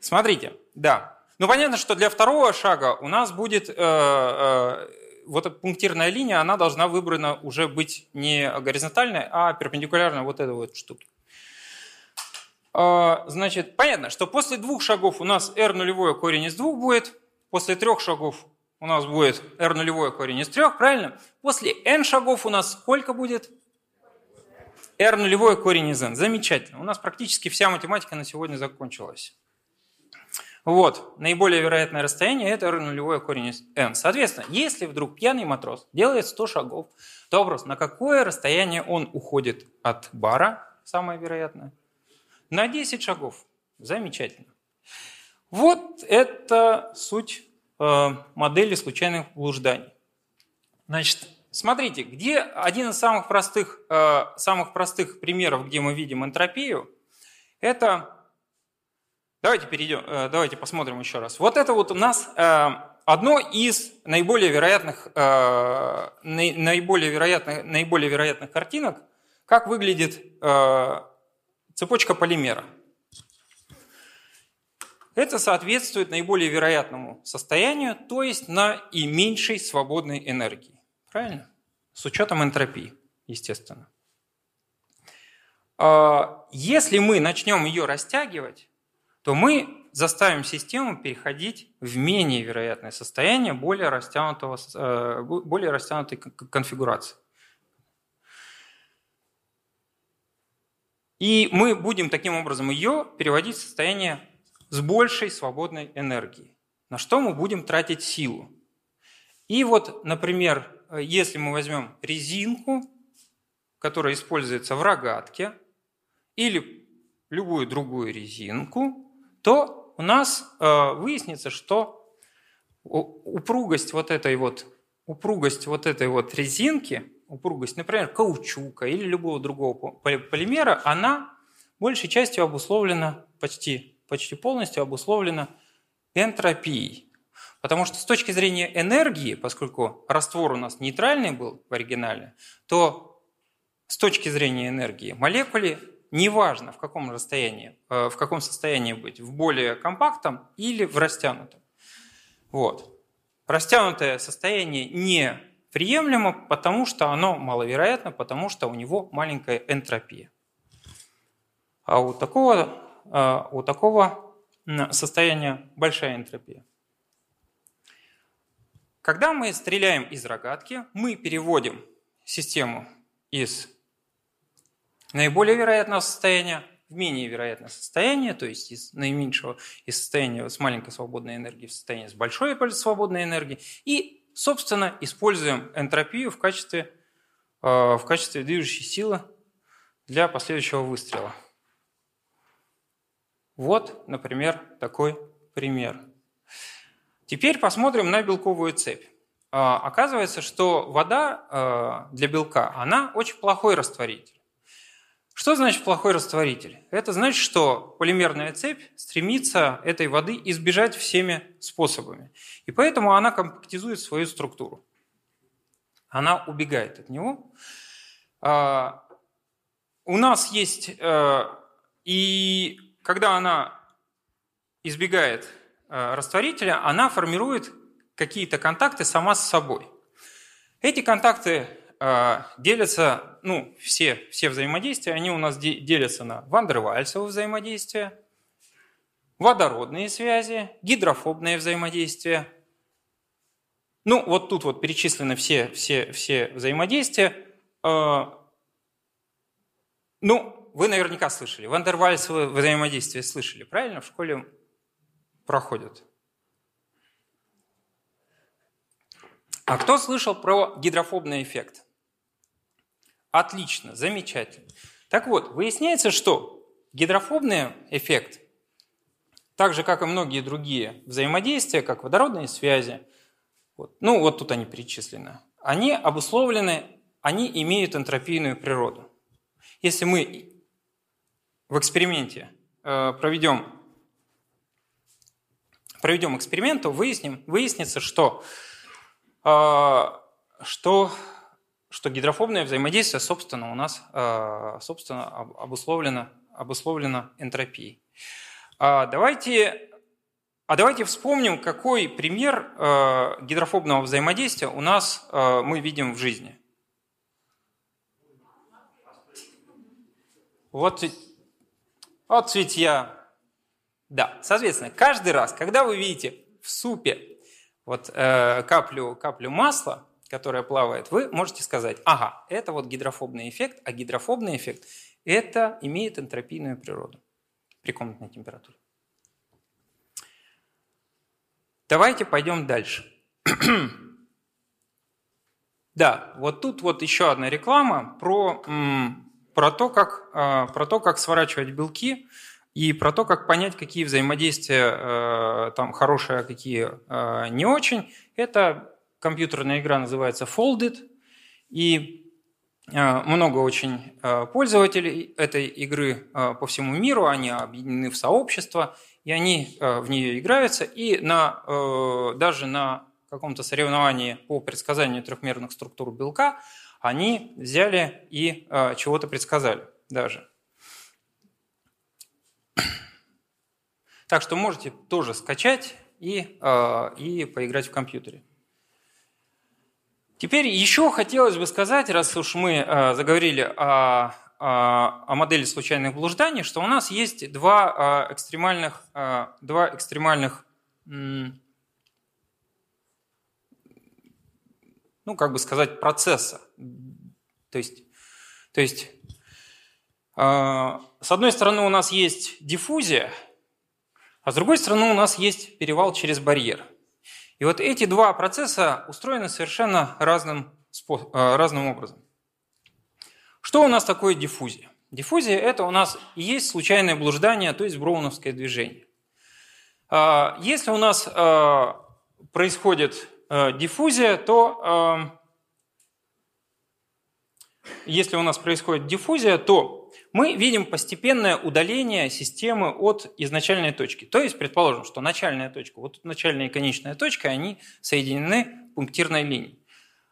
Смотрите, да. Ну, понятно, что для второго шага у нас будет э, э, вот эта пунктирная линия, она должна выбрана уже быть не горизонтальной, а перпендикулярной вот этой вот штуке. Э, значит, понятно, что после двух шагов у нас r нулевое корень из двух будет, после трех шагов у нас будет r нулевой корень из трех, правильно? После n шагов у нас сколько будет? r нулевой корень из n. Замечательно. У нас практически вся математика на сегодня закончилась. Вот, наиболее вероятное расстояние – это r нулевой корень из n. Соответственно, если вдруг пьяный матрос делает 100 шагов, то вопрос, на какое расстояние он уходит от бара, самое вероятное? На 10 шагов. Замечательно. Вот это суть Э, модели случайных блужданий. Значит, смотрите, где один из самых простых, э, самых простых примеров, где мы видим энтропию, это... Давайте перейдем, э, давайте посмотрим еще раз. Вот это вот у нас одно из наиболее вероятных, наиболее вероятных, наиболее вероятных картинок, как выглядит цепочка полимера. Это соответствует наиболее вероятному состоянию, то есть на и меньшей свободной энергии. Правильно? С учетом энтропии, естественно. А, если мы начнем ее растягивать, то мы заставим систему переходить в менее вероятное состояние более, растянутого, э, более растянутой конфигурации. И мы будем таким образом ее переводить в состояние с большей свободной энергией. На что мы будем тратить силу? И вот, например, если мы возьмем резинку, которая используется в рогатке, или любую другую резинку, то у нас э, выяснится, что упругость вот этой вот упругость вот этой вот резинки, упругость, например, каучука или любого другого полимера, она большей частью обусловлена почти почти полностью обусловлено энтропией. Потому что с точки зрения энергии, поскольку раствор у нас нейтральный был в оригинале, то с точки зрения энергии молекуле неважно в каком расстоянии, э, в каком состоянии быть, в более компактном или в растянутом. Вот. Растянутое состояние не приемлемо, потому что оно маловероятно, потому что у него маленькая энтропия. А у такого у такого состояния большая энтропия. Когда мы стреляем из рогатки, мы переводим систему из наиболее вероятного состояния в менее вероятное состояние, то есть из наименьшего из состояния с маленькой свободной энергией в состояние с большой свободной энергией, и, собственно, используем энтропию в качестве, э, в качестве движущей силы для последующего выстрела. Вот, например, такой пример. Теперь посмотрим на белковую цепь. А, оказывается, что вода а, для белка, она очень плохой растворитель. Что значит плохой растворитель? Это значит, что полимерная цепь стремится этой воды избежать всеми способами. И поэтому она компактизует свою структуру. Она убегает от него. А, у нас есть, и когда она избегает э, растворителя, она формирует какие-то контакты сама с собой. Эти контакты э, делятся, ну, все, все взаимодействия, они у нас делятся на вандервальсовые взаимодействия, водородные связи, гидрофобные взаимодействия. Ну, вот тут вот перечислены все, все, все взаимодействия. Э, ну, вы наверняка слышали. Вандервальсовые взаимодействия слышали, правильно? В школе проходят. А кто слышал про гидрофобный эффект? Отлично, замечательно. Так вот, выясняется, что гидрофобный эффект, так же, как и многие другие взаимодействия, как водородные связи, вот, ну вот тут они перечислены, они обусловлены, они имеют энтропийную природу. Если мы в эксперименте э, проведем, проведем эксперимент, то выясним, выяснится, что а, что, что гидрофобное взаимодействие, собственно, у нас а, собственно, обусловлено, обусловлено энтропией. А давайте, а давайте вспомним, какой пример гидрофобного взаимодействия у нас мы видим в жизни. Вот, вот цветья. Да, соответственно, каждый раз, когда вы видите в супе вот э, каплю, каплю масла, которая плавает, вы можете сказать, ага, это вот гидрофобный эффект, а гидрофобный эффект – это имеет энтропийную природу при комнатной температуре. Давайте пойдем дальше. да, вот тут вот еще одна реклама про, про, то, как, э, про то, как сворачивать белки и про то, как понять, какие взаимодействия э, там хорошие, а какие э, не очень. Это компьютерная игра называется Folded, и много очень пользователей этой игры по всему миру, они объединены в сообщество, и они в нее играются, и на, даже на каком-то соревновании по предсказанию трехмерных структур белка они взяли и э, чего-то предсказали даже. Так что можете тоже скачать и, э, и поиграть в компьютере. Теперь еще хотелось бы сказать, раз уж мы э, заговорили о, о, о модели случайных блужданий, что у нас есть два э, экстремальных, два экстремальных ну, как бы сказать, процесса. То есть, то есть с одной стороны, у нас есть диффузия, а с другой стороны, у нас есть перевал через барьер. И вот эти два процесса устроены совершенно разным, э, разным образом. Что у нас такое диффузия? Диффузия – это у нас и есть случайное блуждание, то есть броуновское движение. А, если у нас э, происходит э, диффузия, то если у нас происходит диффузия, то мы видим постепенное удаление системы от изначальной точки. То есть, предположим, что начальная точка, вот начальная и конечная точка, они соединены пунктирной линией.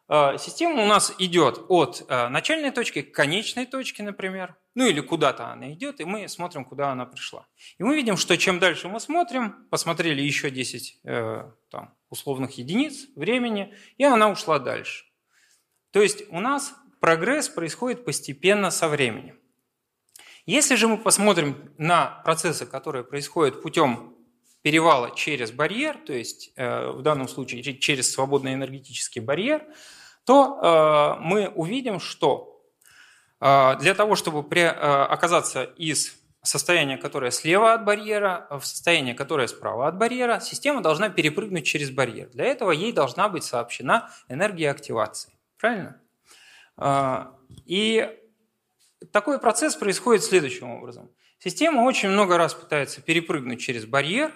А, система у нас идет от а, начальной точки к конечной точке, например, ну или куда-то она идет, и мы смотрим, куда она пришла. И мы видим, что чем дальше мы смотрим, посмотрели еще 10 э, там, условных единиц времени, и она ушла дальше. То есть у нас прогресс происходит постепенно со временем. Если же мы посмотрим на процессы, которые происходят путем перевала через барьер, то есть э, в данном случае через свободный энергетический барьер, то э, мы увидим, что э, для того, чтобы оказаться из состояния, которое слева от барьера, в состояние, которое справа от барьера, система должна перепрыгнуть через барьер. Для этого ей должна быть сообщена энергия активации. Правильно? И такой процесс происходит следующим образом. Система очень много раз пытается перепрыгнуть через барьер,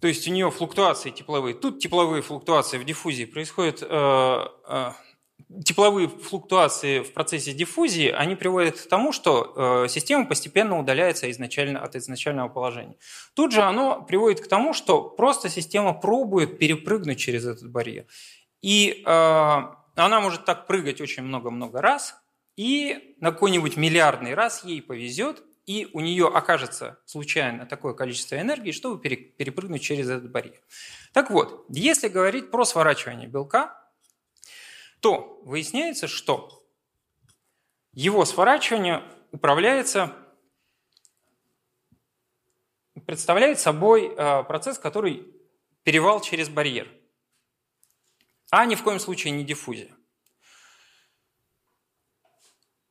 то есть у нее флуктуации тепловые. Тут тепловые флуктуации в диффузии происходят, э, э, тепловые флуктуации в процессе диффузии, они приводят к тому, что э, система постепенно удаляется изначально, от изначального положения. Тут же оно приводит к тому, что просто система пробует перепрыгнуть через этот барьер. И э, она может так прыгать очень много-много раз, и на какой-нибудь миллиардный раз ей повезет, и у нее окажется случайно такое количество энергии, чтобы перепрыгнуть через этот барьер. Так вот, если говорить про сворачивание белка, то выясняется, что его сворачивание управляется, представляет собой э, процесс, который перевал через барьер, а ни в коем случае не диффузия.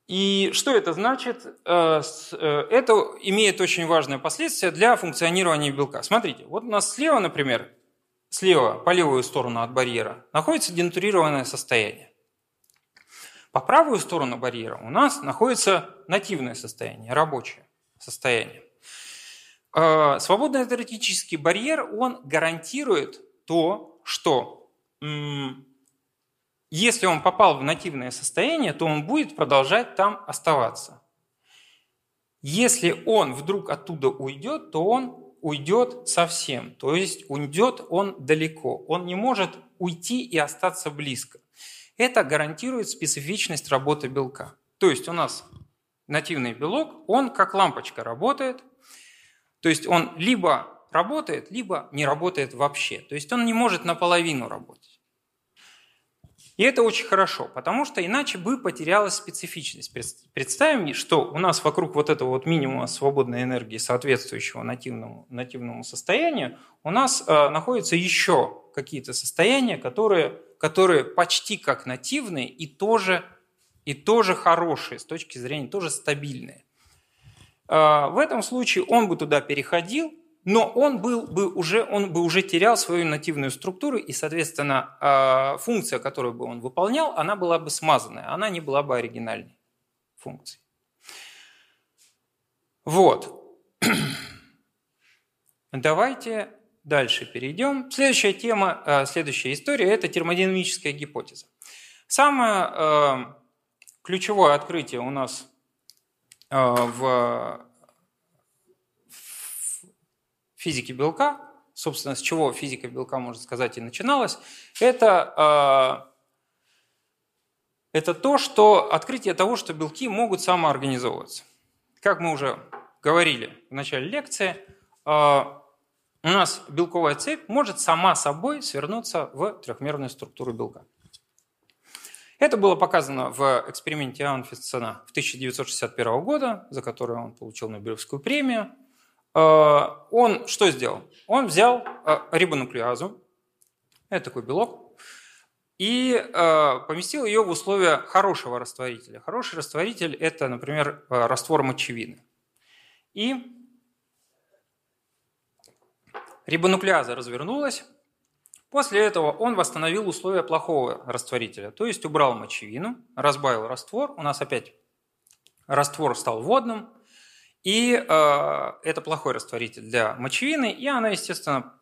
И что это значит? Э, э, это имеет очень важное последствие для функционирования белка. Смотрите, вот у нас слева, например, слева, по левую сторону от барьера, находится денатурированное состояние. По правую сторону барьера у нас находится нативное состояние, рабочее состояние. Э, свободный теоретический барьер, он гарантирует то, что если он попал в нативное состояние, то он будет продолжать там оставаться. Если он вдруг оттуда уйдет, то он уйдет совсем. То есть уйдет он далеко. Он не может уйти и остаться близко. Это гарантирует специфичность работы белка. То есть у нас нативный белок, он как лампочка работает. То есть он либо работает, либо не работает вообще. То есть он не может наполовину работать. И это очень хорошо, потому что иначе бы потерялась специфичность. Представим, что у нас вокруг вот этого вот минимума свободной энергии, соответствующего нативному, нативному состоянию, у нас э, находятся еще какие-то состояния, которые, которые почти как нативные и тоже, и тоже хорошие, с точки зрения тоже стабильные. Э, в этом случае он бы туда переходил, но он, был бы уже, он бы уже терял свою нативную структуру, и, соответственно, а, функция, которую бы он выполнял, она была бы смазанная, она не была бы оригинальной функцией. Вот. Давайте дальше перейдем. Следующая тема, а, следующая история – это термодинамическая гипотеза. Самое а, ключевое открытие у нас в физики белка, собственно, с чего физика белка, можно сказать, и начиналась, это, э, это то, что открытие того, что белки могут самоорганизовываться. Как мы уже говорили в начале лекции, э, у нас белковая цепь может сама собой свернуться в трехмерную структуру белка. Это было показано в эксперименте Анфисона в 1961 года, за который он получил Нобелевскую премию. Э, он что сделал? Он взял э, рибонуклеазу, это такой белок, и э, поместил ее в условия хорошего растворителя. Хороший растворитель – это, например, раствор мочевины. И рибонуклеаза развернулась. После этого он восстановил условия плохого растворителя, то есть убрал мочевину, разбавил раствор, у нас опять раствор стал водным, и э, это плохой растворитель для мочевины, и она, естественно,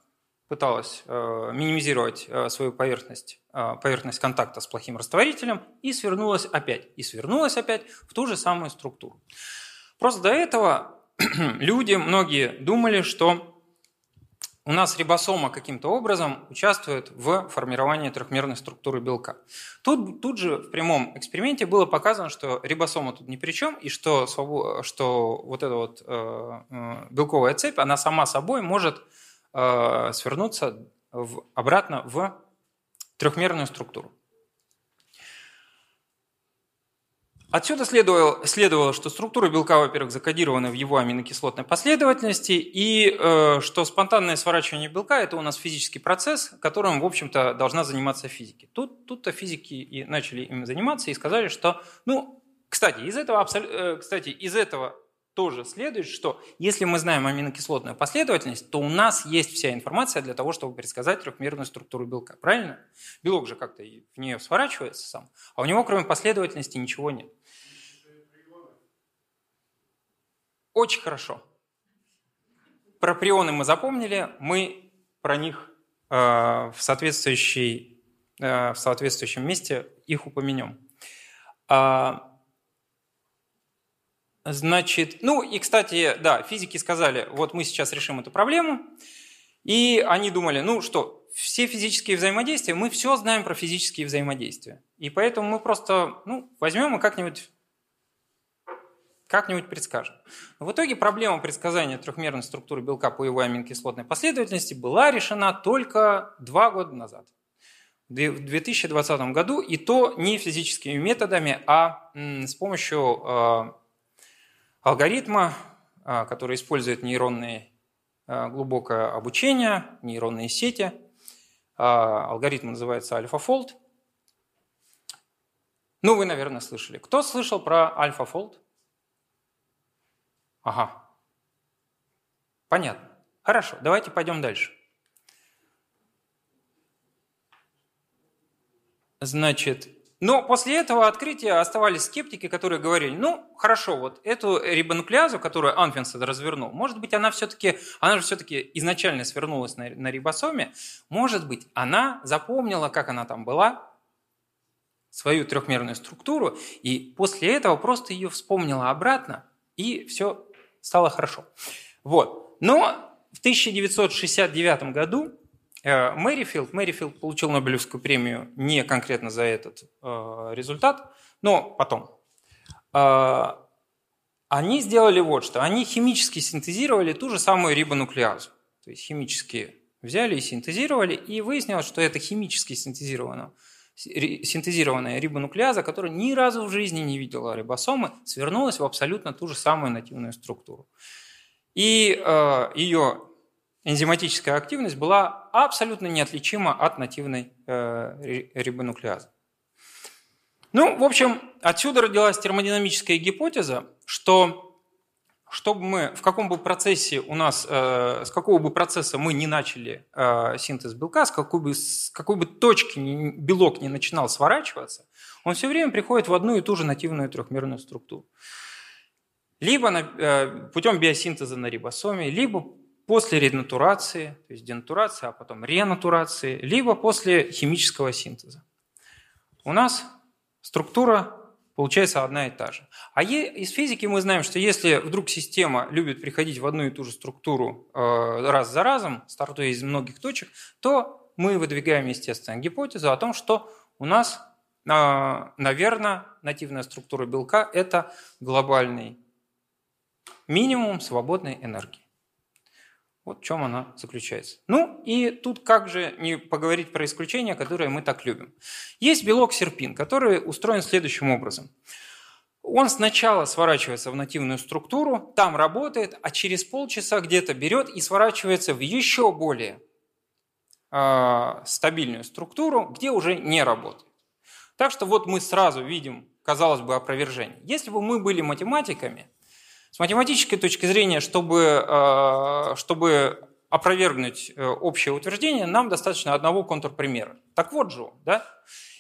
пыталась э, минимизировать э, свою поверхность, э, поверхность контакта с плохим растворителем и свернулась опять. И свернулась опять в ту же самую структуру. Просто до этого люди, многие думали, что у нас рибосома каким-то образом участвует в формировании трехмерной структуры белка. Тут, тут же в прямом эксперименте было показано, что рибосома тут ни при чем, и что, что вот эта вот э, э, белковая цепь, она сама собой может э, свернуться в, обратно в трехмерную структуру. Отсюда следовало, следовало, что структура белка, во-первых, закодирована в его аминокислотной последовательности, и э, что спонтанное сворачивание белка – это у нас физический процесс, которым, в общем-то, должна заниматься физики. Тут, тут-то физики и начали им заниматься и сказали, что, ну, кстати, из этого, э, кстати, из этого тоже следует, что если мы знаем аминокислотную последовательность, то у нас есть вся информация для того, чтобы предсказать трехмерную структуру белка. Правильно? Белок же как-то в нее сворачивается сам, а у него кроме последовательности ничего нет. Очень хорошо. Про прионы мы запомнили. Мы про них в, соответствующей, в соответствующем месте их упомянем. А, значит, ну и, кстати, да, физики сказали, вот мы сейчас решим эту проблему, и они думали, ну что, все физические взаимодействия, мы все знаем про физические взаимодействия. И поэтому мы просто ну, возьмем и как-нибудь как-нибудь предскажем. Но в итоге проблема предсказания трехмерной структуры белка по его аминокислотной последовательности была решена только два года назад в 2020 году, и то не физическими методами, а с помощью а, алгоритма, а, который использует нейронные а, глубокое обучение, нейронные сети. Алгоритм называется AlphaFold. Ну, вы, наверное, слышали. Кто слышал про AlphaFold? Ага. Понятно. Хорошо, давайте пойдем дальше. Значит, но после этого открытия оставались скептики, которые говорили, ну, хорошо, вот эту рибонуклеазу, которую Анфинсед развернул, может быть, она все-таки, она же все-таки изначально свернулась на, на рибосоме, может быть, она запомнила, как она там была, свою трехмерную структуру, и после этого просто ее вспомнила обратно, и все стало хорошо. Вот. Но в 1969 году Э, Мэрифилд. Мэрифилд получил Нобелевскую премию не конкретно за этот э, результат, но потом. Э, они сделали вот что. Они химически синтезировали ту же самую рибонуклеазу. То есть химически взяли и синтезировали, и выяснилось, что это химически синтезированная, синтезированная рибонуклеаза, которая ни разу в жизни не видела рибосомы, свернулась в абсолютно ту же самую нативную структуру. И э, ее энзиматическая активность была абсолютно неотличима от нативной э, рибонуклеазы. Ну, в общем, отсюда родилась термодинамическая гипотеза, что чтобы мы, в каком бы процессе у нас, э, с какого бы процесса мы не начали э, синтез белка, с какой бы, с какой бы точки белок не начинал сворачиваться, он все время приходит в одну и ту же нативную трехмерную структуру. Либо на, э, путем биосинтеза на рибосоме, либо после ренатурации, то есть денатурации, а потом ренатурации, либо после химического синтеза. У нас структура получается одна и та же. А из физики мы знаем, что если вдруг система любит приходить в одну и ту же структуру э, раз за разом, стартуя из многих точек, то мы выдвигаем, естественно, гипотезу о том, что у нас, э, наверное, нативная структура белка – это глобальный минимум свободной энергии. Вот в чем она заключается. Ну и тут как же не поговорить про исключения, которые мы так любим. Есть белок серпин, который устроен следующим образом. Он сначала сворачивается в нативную структуру, там работает, а через полчаса где-то берет и сворачивается в еще более э, стабильную структуру, где уже не работает. Так что вот мы сразу видим, казалось бы, опровержение. Если бы мы были математиками, с математической точки зрения, чтобы, э, чтобы опровергнуть э, общее утверждение, нам достаточно одного контрпримера. Так вот же да?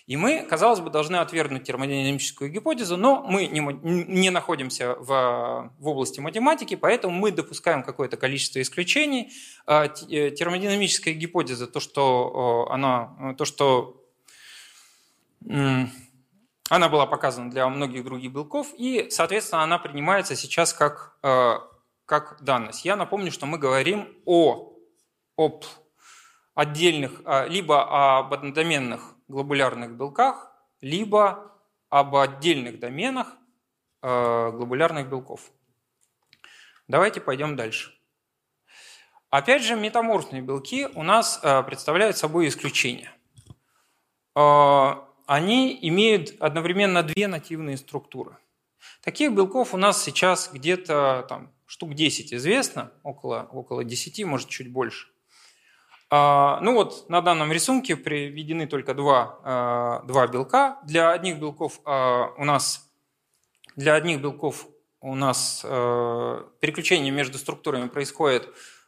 И мы, казалось бы, должны отвергнуть термодинамическую гипотезу, но мы не, не находимся в, в области математики, поэтому мы допускаем какое-то количество исключений. Э, термодинамическая гипотеза, то, что, она, то, что она была показана для многих других белков, и, соответственно, она принимается сейчас как, э, как данность. Я напомню, что мы говорим о, об отдельных, э, либо об однодоменных глобулярных белках, либо об отдельных доменах э, глобулярных белков. Давайте пойдем дальше. Опять же, метаморфные белки у нас представляют собой исключение они имеют одновременно две нативные структуры. Таких белков у нас сейчас где-то там, штук 10 известно, около, около 10, может чуть больше. А, ну вот на данном рисунке приведены только два, а, два белка. Для одних белков а, у нас, для одних белков у нас переключение между структурами происходит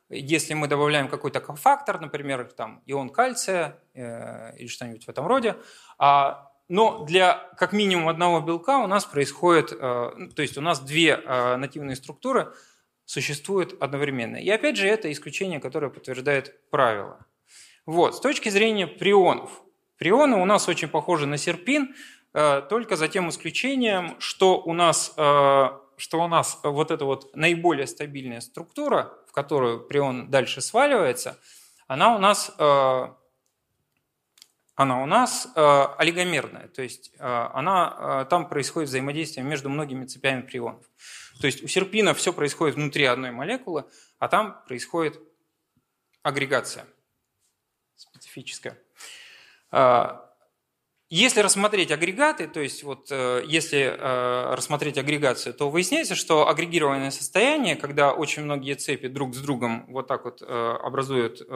если мы добавляем какой-то кофактор, например, там, ион кальция э, или что-нибудь в этом роде, а, но для как минимум одного белка у нас происходит, э, то есть у нас две э, нативные структуры существуют одновременно. И опять же, это исключение, которое подтверждает правило. Вот, с точки зрения прионов. Прионы у нас очень похожи на серпин, э, только за тем исключением, что у нас, э, что у нас вот эта вот наиболее стабильная структура, в которую прион дальше сваливается, она у нас э, она у нас э, олигомерная, то есть э, она, э, там происходит взаимодействие между многими цепями прионов. То есть у серпина все происходит внутри одной молекулы, а там происходит агрегация специфическая. Если рассмотреть агрегаты, то есть вот э, если э, рассмотреть агрегацию, то выясняется, что агрегированное состояние, когда очень многие цепи друг с другом вот так вот э, образуют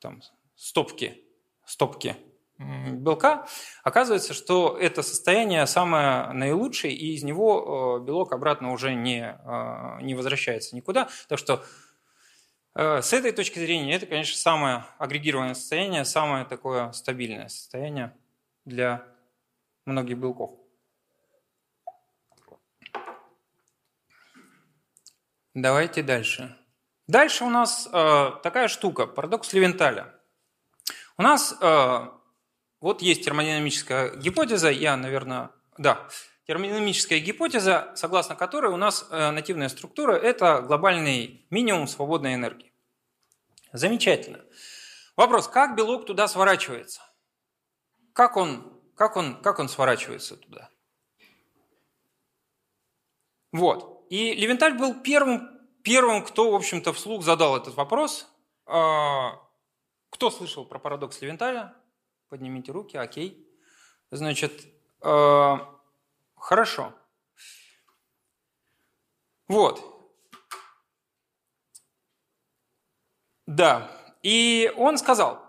там, стопки стопки белка, оказывается, что это состояние самое наилучшее, и из него белок обратно уже не, не возвращается никуда. Так что с этой точки зрения это, конечно, самое агрегированное состояние, самое такое стабильное состояние для многих белков. Давайте дальше. Дальше у нас э, такая штука, парадокс Левенталя. У нас э, вот есть термодинамическая гипотеза, я, наверное, да, термодинамическая гипотеза, согласно которой у нас э, нативная структура – это глобальный минимум свободной энергии. Замечательно. Вопрос, как белок туда сворачивается? Как он, как он, как он сворачивается туда? Вот. И Левенталь был первым, первым, кто, в общем-то, вслух задал этот вопрос. А, кто слышал про парадокс Левенталя? Поднимите руки, окей. Значит, э, хорошо. Вот. Да. И он сказал,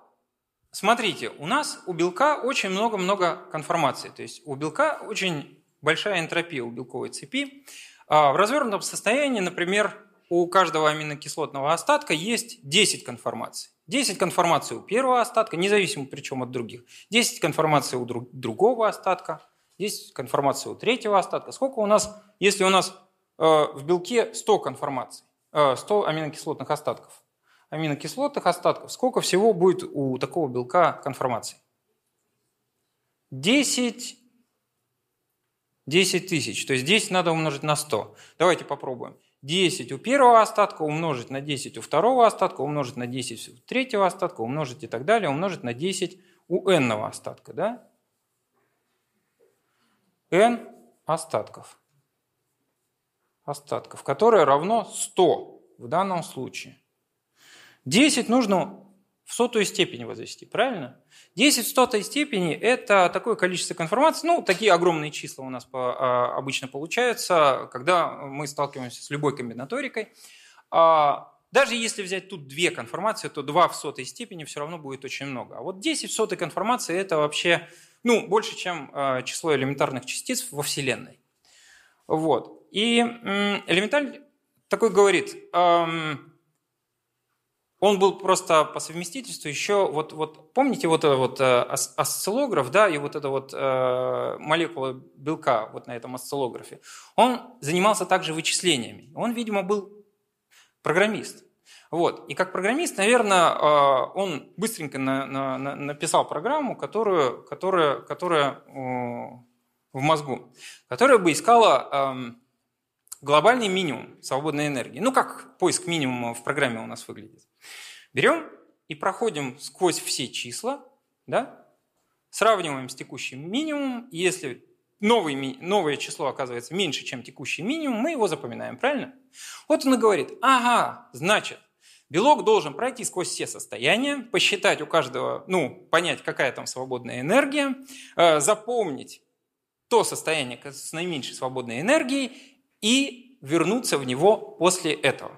смотрите, у нас у белка очень много-много конформаций. То есть у белка очень большая энтропия у белковой цепи. А в развернутом состоянии, например, у каждого аминокислотного остатка есть 10 конформаций. 10 конформаций у первого остатка, независимо причем от других. 10 конформаций у друг, другого остатка, 10 конформаций у третьего остатка. Сколько у нас, если у нас э, в белке 100 конформаций, э, 100 аминокислотных остатков? Аминокислотных остатков, сколько всего будет у такого белка конформаций? 10, 10 тысяч. То есть 10 надо умножить на 100. Давайте попробуем. 10 у первого остатка умножить на 10 у второго остатка, умножить на 10 у третьего остатка, умножить и так далее, умножить на 10 у n остатка. Да? N остатков. Остатков, которое равно 100 в данном случае. 10 нужно в сотую степень возвести, правильно? 10 в стотой степени – это такое количество конформации, ну, такие огромные числа у нас по, а, обычно получаются, когда мы сталкиваемся с любой комбинаторикой. А, даже если взять тут две конформации, то 2 в сотой степени все равно будет очень много. А вот 10 в сотой конформации – это вообще ну, больше, чем а, число элементарных частиц во Вселенной. Вот. И элементаль такой говорит – он был просто по совместительству еще, вот, вот помните вот этот вот э, осциллограф, да, и вот эта вот э, молекула белка вот на этом осциллографе, он занимался также вычислениями. Он, видимо, был программист. Вот. И как программист, наверное, э, он быстренько на, на, на, написал программу, которую, которая, которая в мозгу, которая бы искала глобальный минимум свободной энергии. Ну, как поиск минимума в программе у нас выглядит. Берем и проходим сквозь все числа, да, сравниваем с текущим минимумом, если новый, новое число оказывается меньше, чем текущий минимум, мы его запоминаем, правильно? Вот он и говорит, ага, значит, белок должен пройти сквозь все состояния, посчитать у каждого, ну, понять, какая там свободная энергия, э, запомнить то состояние с наименьшей свободной энергией и вернуться в него после этого.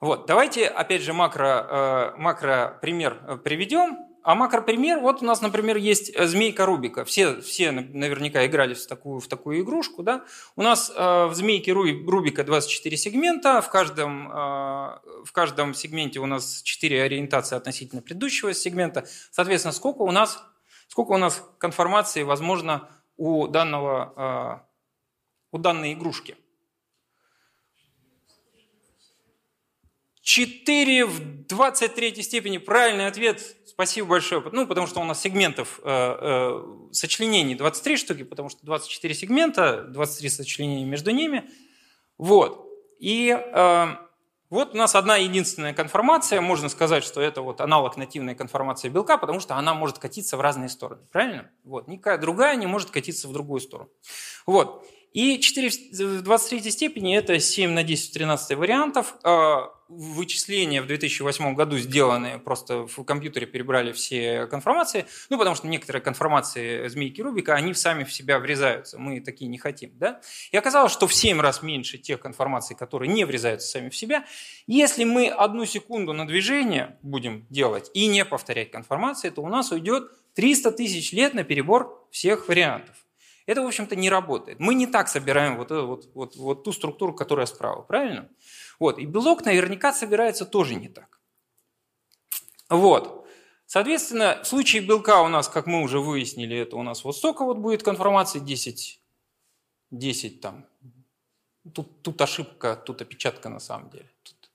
Вот, давайте опять же макро, э, макро пример э, приведем. А макропример, вот у нас, например, есть э, змейка Рубика. Все, все наверняка играли в такую, в такую игрушку. Да? У нас в змейке Рубика 24 сегмента. В каждом, в каждом сегменте у нас 4 ориентации относительно предыдущего сегмента. Соответственно, сколько у нас, сколько у нас конформации возможно у, данного, у данной игрушки? 4 в 23 степени правильный ответ. Спасибо большое. Ну, потому что у нас сегментов э, э, сочленений 23 штуки, потому что 24 сегмента, 23 сочленения между ними. Вот. И э, вот у нас одна единственная конформация. Можно сказать, что это вот аналог нативной конформации белка, потому что она может катиться в разные стороны. Правильно? Вот. Никакая другая не может катиться в другую сторону. Вот. И 4 в 23 степени – это 7 на 10 в 13 вариантов. А, вычисления в 2008 году сделанные, просто в компьютере перебрали все конформации, ну, потому что некоторые конформации змейки Рубика, они сами в себя врезаются, мы такие не хотим, да? И оказалось, что в 7 раз меньше тех конформаций, которые не врезаются сами в себя. Если мы одну секунду на движение будем делать и не повторять конформации, то у нас уйдет 300 тысяч лет на перебор всех вариантов. Это, в общем-то, не работает. Мы не так собираем вот, эту, вот, вот, вот ту структуру, которая справа, правильно? Вот. И белок наверняка собирается тоже не так. Вот. Соответственно, в случае белка у нас, как мы уже выяснили, это у нас вот столько вот будет конформации, 10, 10 там. Тут, тут ошибка, тут опечатка на самом деле. Тут,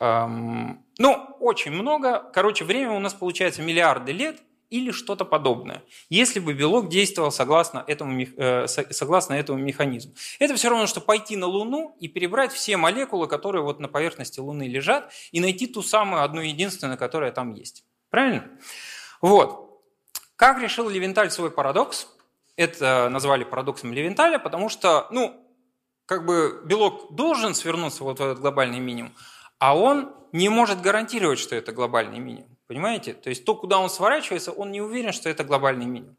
эм, ну, очень много. Короче, время у нас получается миллиарды лет – или что-то подобное, если бы белок действовал согласно этому, э, согласно этому механизму. Это все равно, что пойти на Луну и перебрать все молекулы, которые вот на поверхности Луны лежат, и найти ту самую одну единственную, которая там есть. Правильно? Вот. Как решил Левенталь свой парадокс? Это назвали парадоксом Левенталя, потому что, ну, как бы белок должен свернуться вот в этот глобальный минимум, а он не может гарантировать, что это глобальный минимум. Понимаете? То есть то, куда он сворачивается, он не уверен, что это глобальный минимум.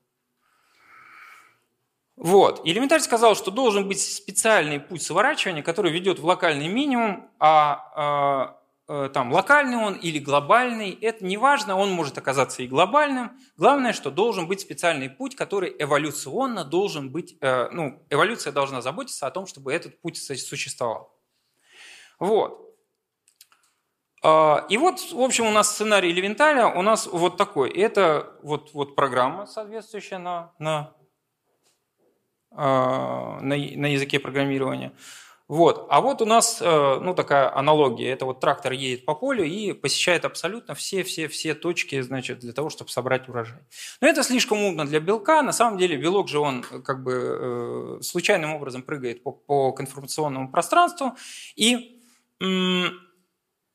Вот. Элементарь сказал, что должен быть специальный путь сворачивания, который ведет в локальный минимум, а э, там локальный он или глобальный, это не важно, он может оказаться и глобальным. Главное, что должен быть специальный путь, который эволюционно должен быть, э, ну, эволюция должна заботиться о том, чтобы этот путь существовал. Вот. А, и вот, в общем, у нас сценарий Левенталя у нас вот такой. Это вот, вот программа, соответствующая на, на, а, на, на языке программирования. Вот. А вот у нас э, ну, такая аналогия. Это вот трактор едет по полю и посещает абсолютно все-все-все точки значит, для того, чтобы собрать урожай. Но это слишком умно для белка. На самом деле белок же он как бы э, случайным образом прыгает по, по конформационному пространству. И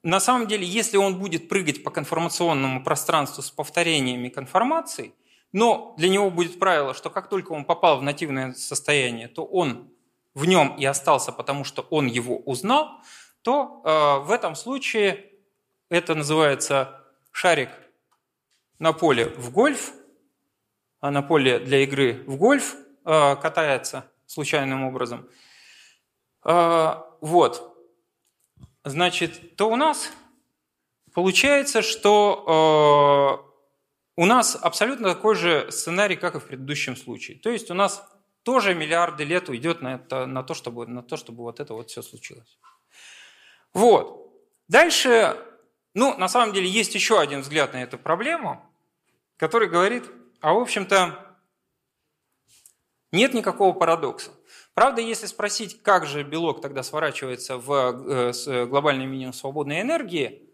на самом деле, если он будет прыгать по конформационному пространству с повторениями конформаций, но для него будет правило, что как только он попал в нативное состояние, то он в нем и остался, потому что он его узнал, то э, в этом случае это называется шарик на поле в гольф, а на поле для игры в гольф э, катается случайным образом. Э, вот значит, то у нас получается, что э, у нас абсолютно такой же сценарий, как и в предыдущем случае. То есть у нас тоже миллиарды лет уйдет на, это, на, то, чтобы, на то, чтобы вот это вот все случилось. Вот. Дальше, ну, на самом деле, есть еще один взгляд на эту проблему, который говорит, а в общем-то, нет никакого парадокса. Правда, если спросить, как же белок тогда сворачивается в э, глобальный минимум свободной энергии,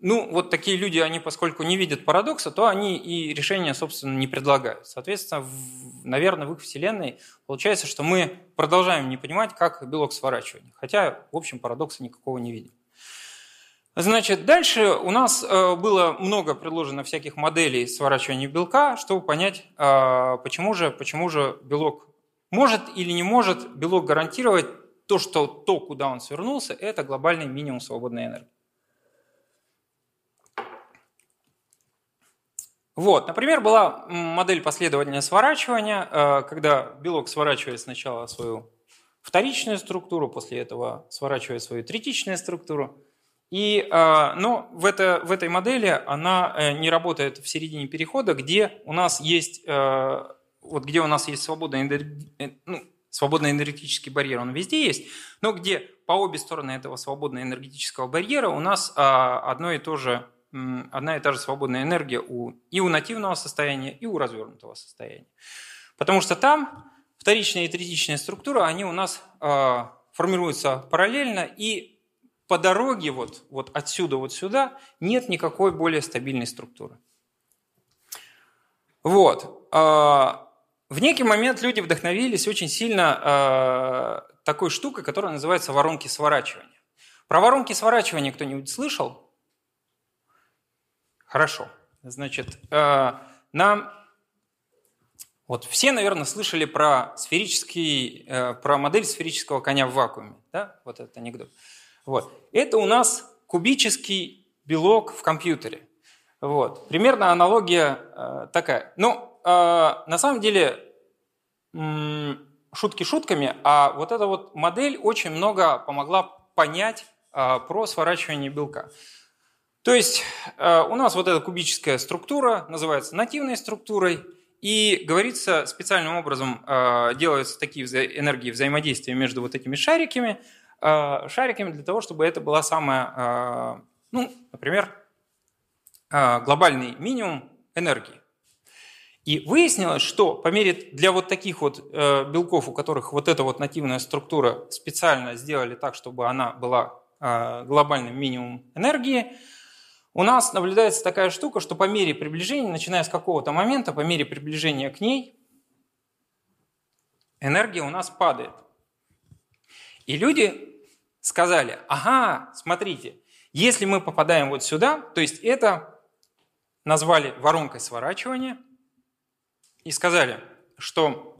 ну, вот такие люди, они, поскольку не видят парадокса, то они и решения, собственно, не предлагают. Соответственно, в, наверное, в их вселенной получается, что мы продолжаем не понимать, как белок сворачивает. Хотя, в общем, парадокса никакого не видим. Значит, дальше у нас э, было много предложено всяких моделей сворачивания белка, чтобы понять, э, почему же, почему же белок может или не может белок гарантировать то, что то, куда он свернулся, это глобальный минимум свободной энергии. Вот, например, была модель последовательного сворачивания, э, когда белок сворачивает сначала свою вторичную структуру, после этого сворачивает свою третичную структуру. И, э, но в, это, в этой модели она э, не работает в середине перехода, где у нас есть вот где у нас есть свободный, э, ну, свободный энергетический барьер, он везде есть, но где по обе стороны этого свободного энергетического барьера у нас а, одно и то же, одна и та же свободная энергия у, и у нативного состояния, и у развернутого состояния. Потому что там вторичная и третичная структура, они у нас а, формируются параллельно, и по дороге вот, вот отсюда вот сюда нет никакой более стабильной структуры. Вот. А, в некий момент люди вдохновились очень сильно а, такой штукой, которая называется воронки сворачивания. Про воронки сворачивания кто-нибудь слышал? Хорошо. Значит, а, нам вот все, наверное, слышали про сферический, э, про модель сферического коня в вакууме, да? Вот этот анекдот. Вот. Это у нас кубический белок в компьютере. Вот. Примерно аналогия э, такая. Ну, э, на самом деле, шутки шутками, а вот эта вот модель очень много помогла понять э, про сворачивание белка. То есть э, у нас вот эта кубическая структура называется нативной структурой, и говорится специальным образом, делаются такие энергии взаимодействия между вот этими шариками, шариками для того, чтобы это была самая, ну, например, глобальный минимум энергии. И выяснилось, что по мере для вот таких вот белков, у которых вот эта вот нативная структура специально сделали так, чтобы она была глобальным минимумом энергии, у нас наблюдается такая штука, что по мере приближения, начиная с какого-то момента, по мере приближения к ней, энергия у нас падает. И люди сказали, ага, смотрите, если мы попадаем вот сюда, то есть это назвали воронкой сворачивания, и сказали, что,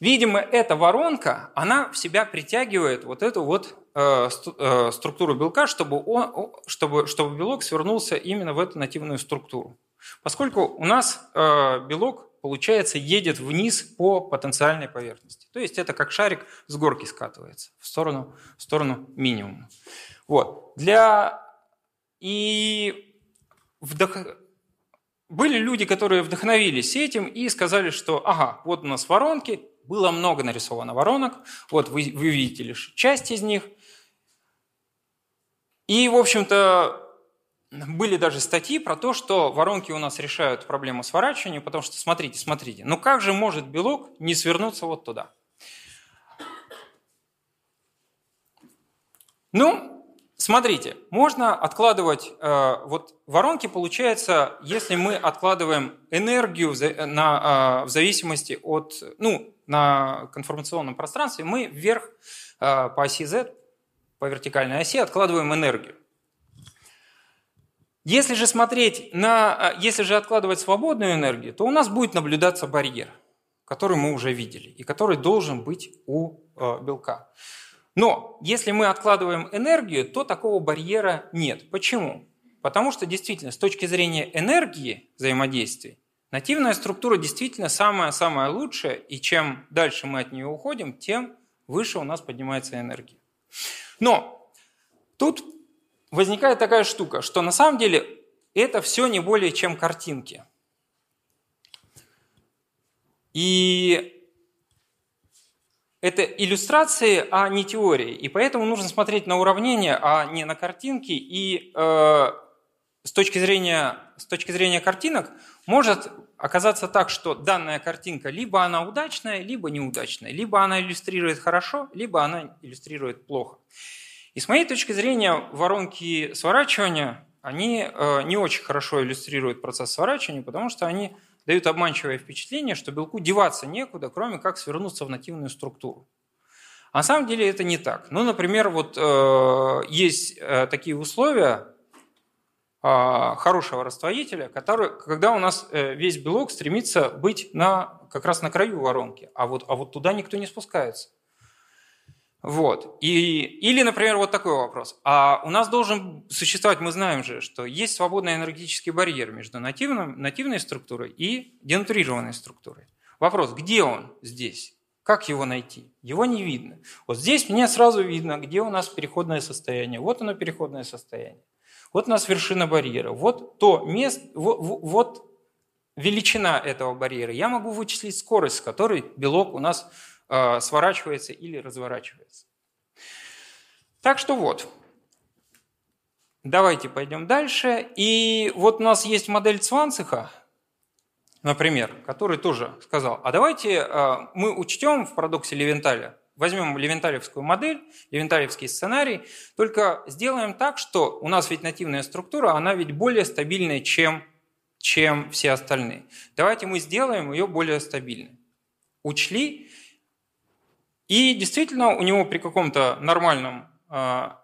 видимо, эта воронка, она в себя притягивает вот эту вот Э, э, структуру белка, чтобы, он, чтобы, чтобы белок свернулся именно в эту нативную структуру. Поскольку у нас э, белок, получается, едет вниз по потенциальной поверхности. То есть это как шарик с горки скатывается в сторону, в сторону минимума. Вот. Для... И вдох... были люди, которые вдохновились этим и сказали, что ага, вот у нас воронки, было много нарисовано воронок, вот вы, вы видите лишь часть из них – и, в общем-то, были даже статьи про то, что воронки у нас решают проблему сворачивания, потому что, смотрите, смотрите, ну как же может белок не свернуться вот туда? Ну, смотрите, можно откладывать, э, вот воронки получается, если мы откладываем энергию в, на, э, в зависимости от, ну, на конформационном пространстве, мы вверх э, по оси Z по вертикальной оси, откладываем энергию. Если же смотреть на, если же откладывать свободную энергию, то у нас будет наблюдаться барьер, который мы уже видели и который должен быть у э, белка. Но если мы откладываем энергию, то такого барьера нет. Почему? Потому что действительно с точки зрения энергии взаимодействий, нативная структура действительно самая-самая лучшая, и чем дальше мы от нее уходим, тем выше у нас поднимается энергия. Но тут возникает такая штука, что на самом деле это все не более чем картинки. И это иллюстрации, а не теории. И поэтому нужно смотреть на уравнения, а не на картинки. И э, с, точки зрения, с точки зрения картинок может оказаться так, что данная картинка либо она удачная, либо неудачная. Либо она иллюстрирует хорошо, либо она иллюстрирует плохо. И с моей точки зрения, воронки сворачивания, они э, не очень хорошо иллюстрируют процесс сворачивания, потому что они дают обманчивое впечатление, что белку деваться некуда, кроме как свернуться в нативную структуру. А на самом деле это не так. Ну, например, вот э, есть э, такие условия, а, хорошего растворителя, который, когда у нас э, весь белок стремится быть на, как раз на краю воронки, а вот, а вот туда никто не спускается. Вот. И, или, например, вот такой вопрос. А у нас должен существовать, мы знаем же, что есть свободный энергетический барьер между нативным, нативной структурой и денатурированной структурой. Вопрос, где он здесь? Как его найти? Его не видно. Вот здесь мне сразу видно, где у нас переходное состояние. Вот оно переходное состояние. Вот у нас вершина барьера. Вот то место, вот, вот величина этого барьера. Я могу вычислить скорость, с которой белок у нас сворачивается или разворачивается. Так что вот. Давайте пойдем дальше. И вот у нас есть модель Цванциха, например, который тоже сказал, а давайте э, мы учтем в парадоксе Левенталя возьмем левенталевскую модель, левенталевский сценарий, только сделаем так, что у нас ведь нативная структура, она ведь более стабильная, чем, чем все остальные. Давайте мы сделаем ее более стабильной. Учли, и действительно у него при каком-то нормальном, а,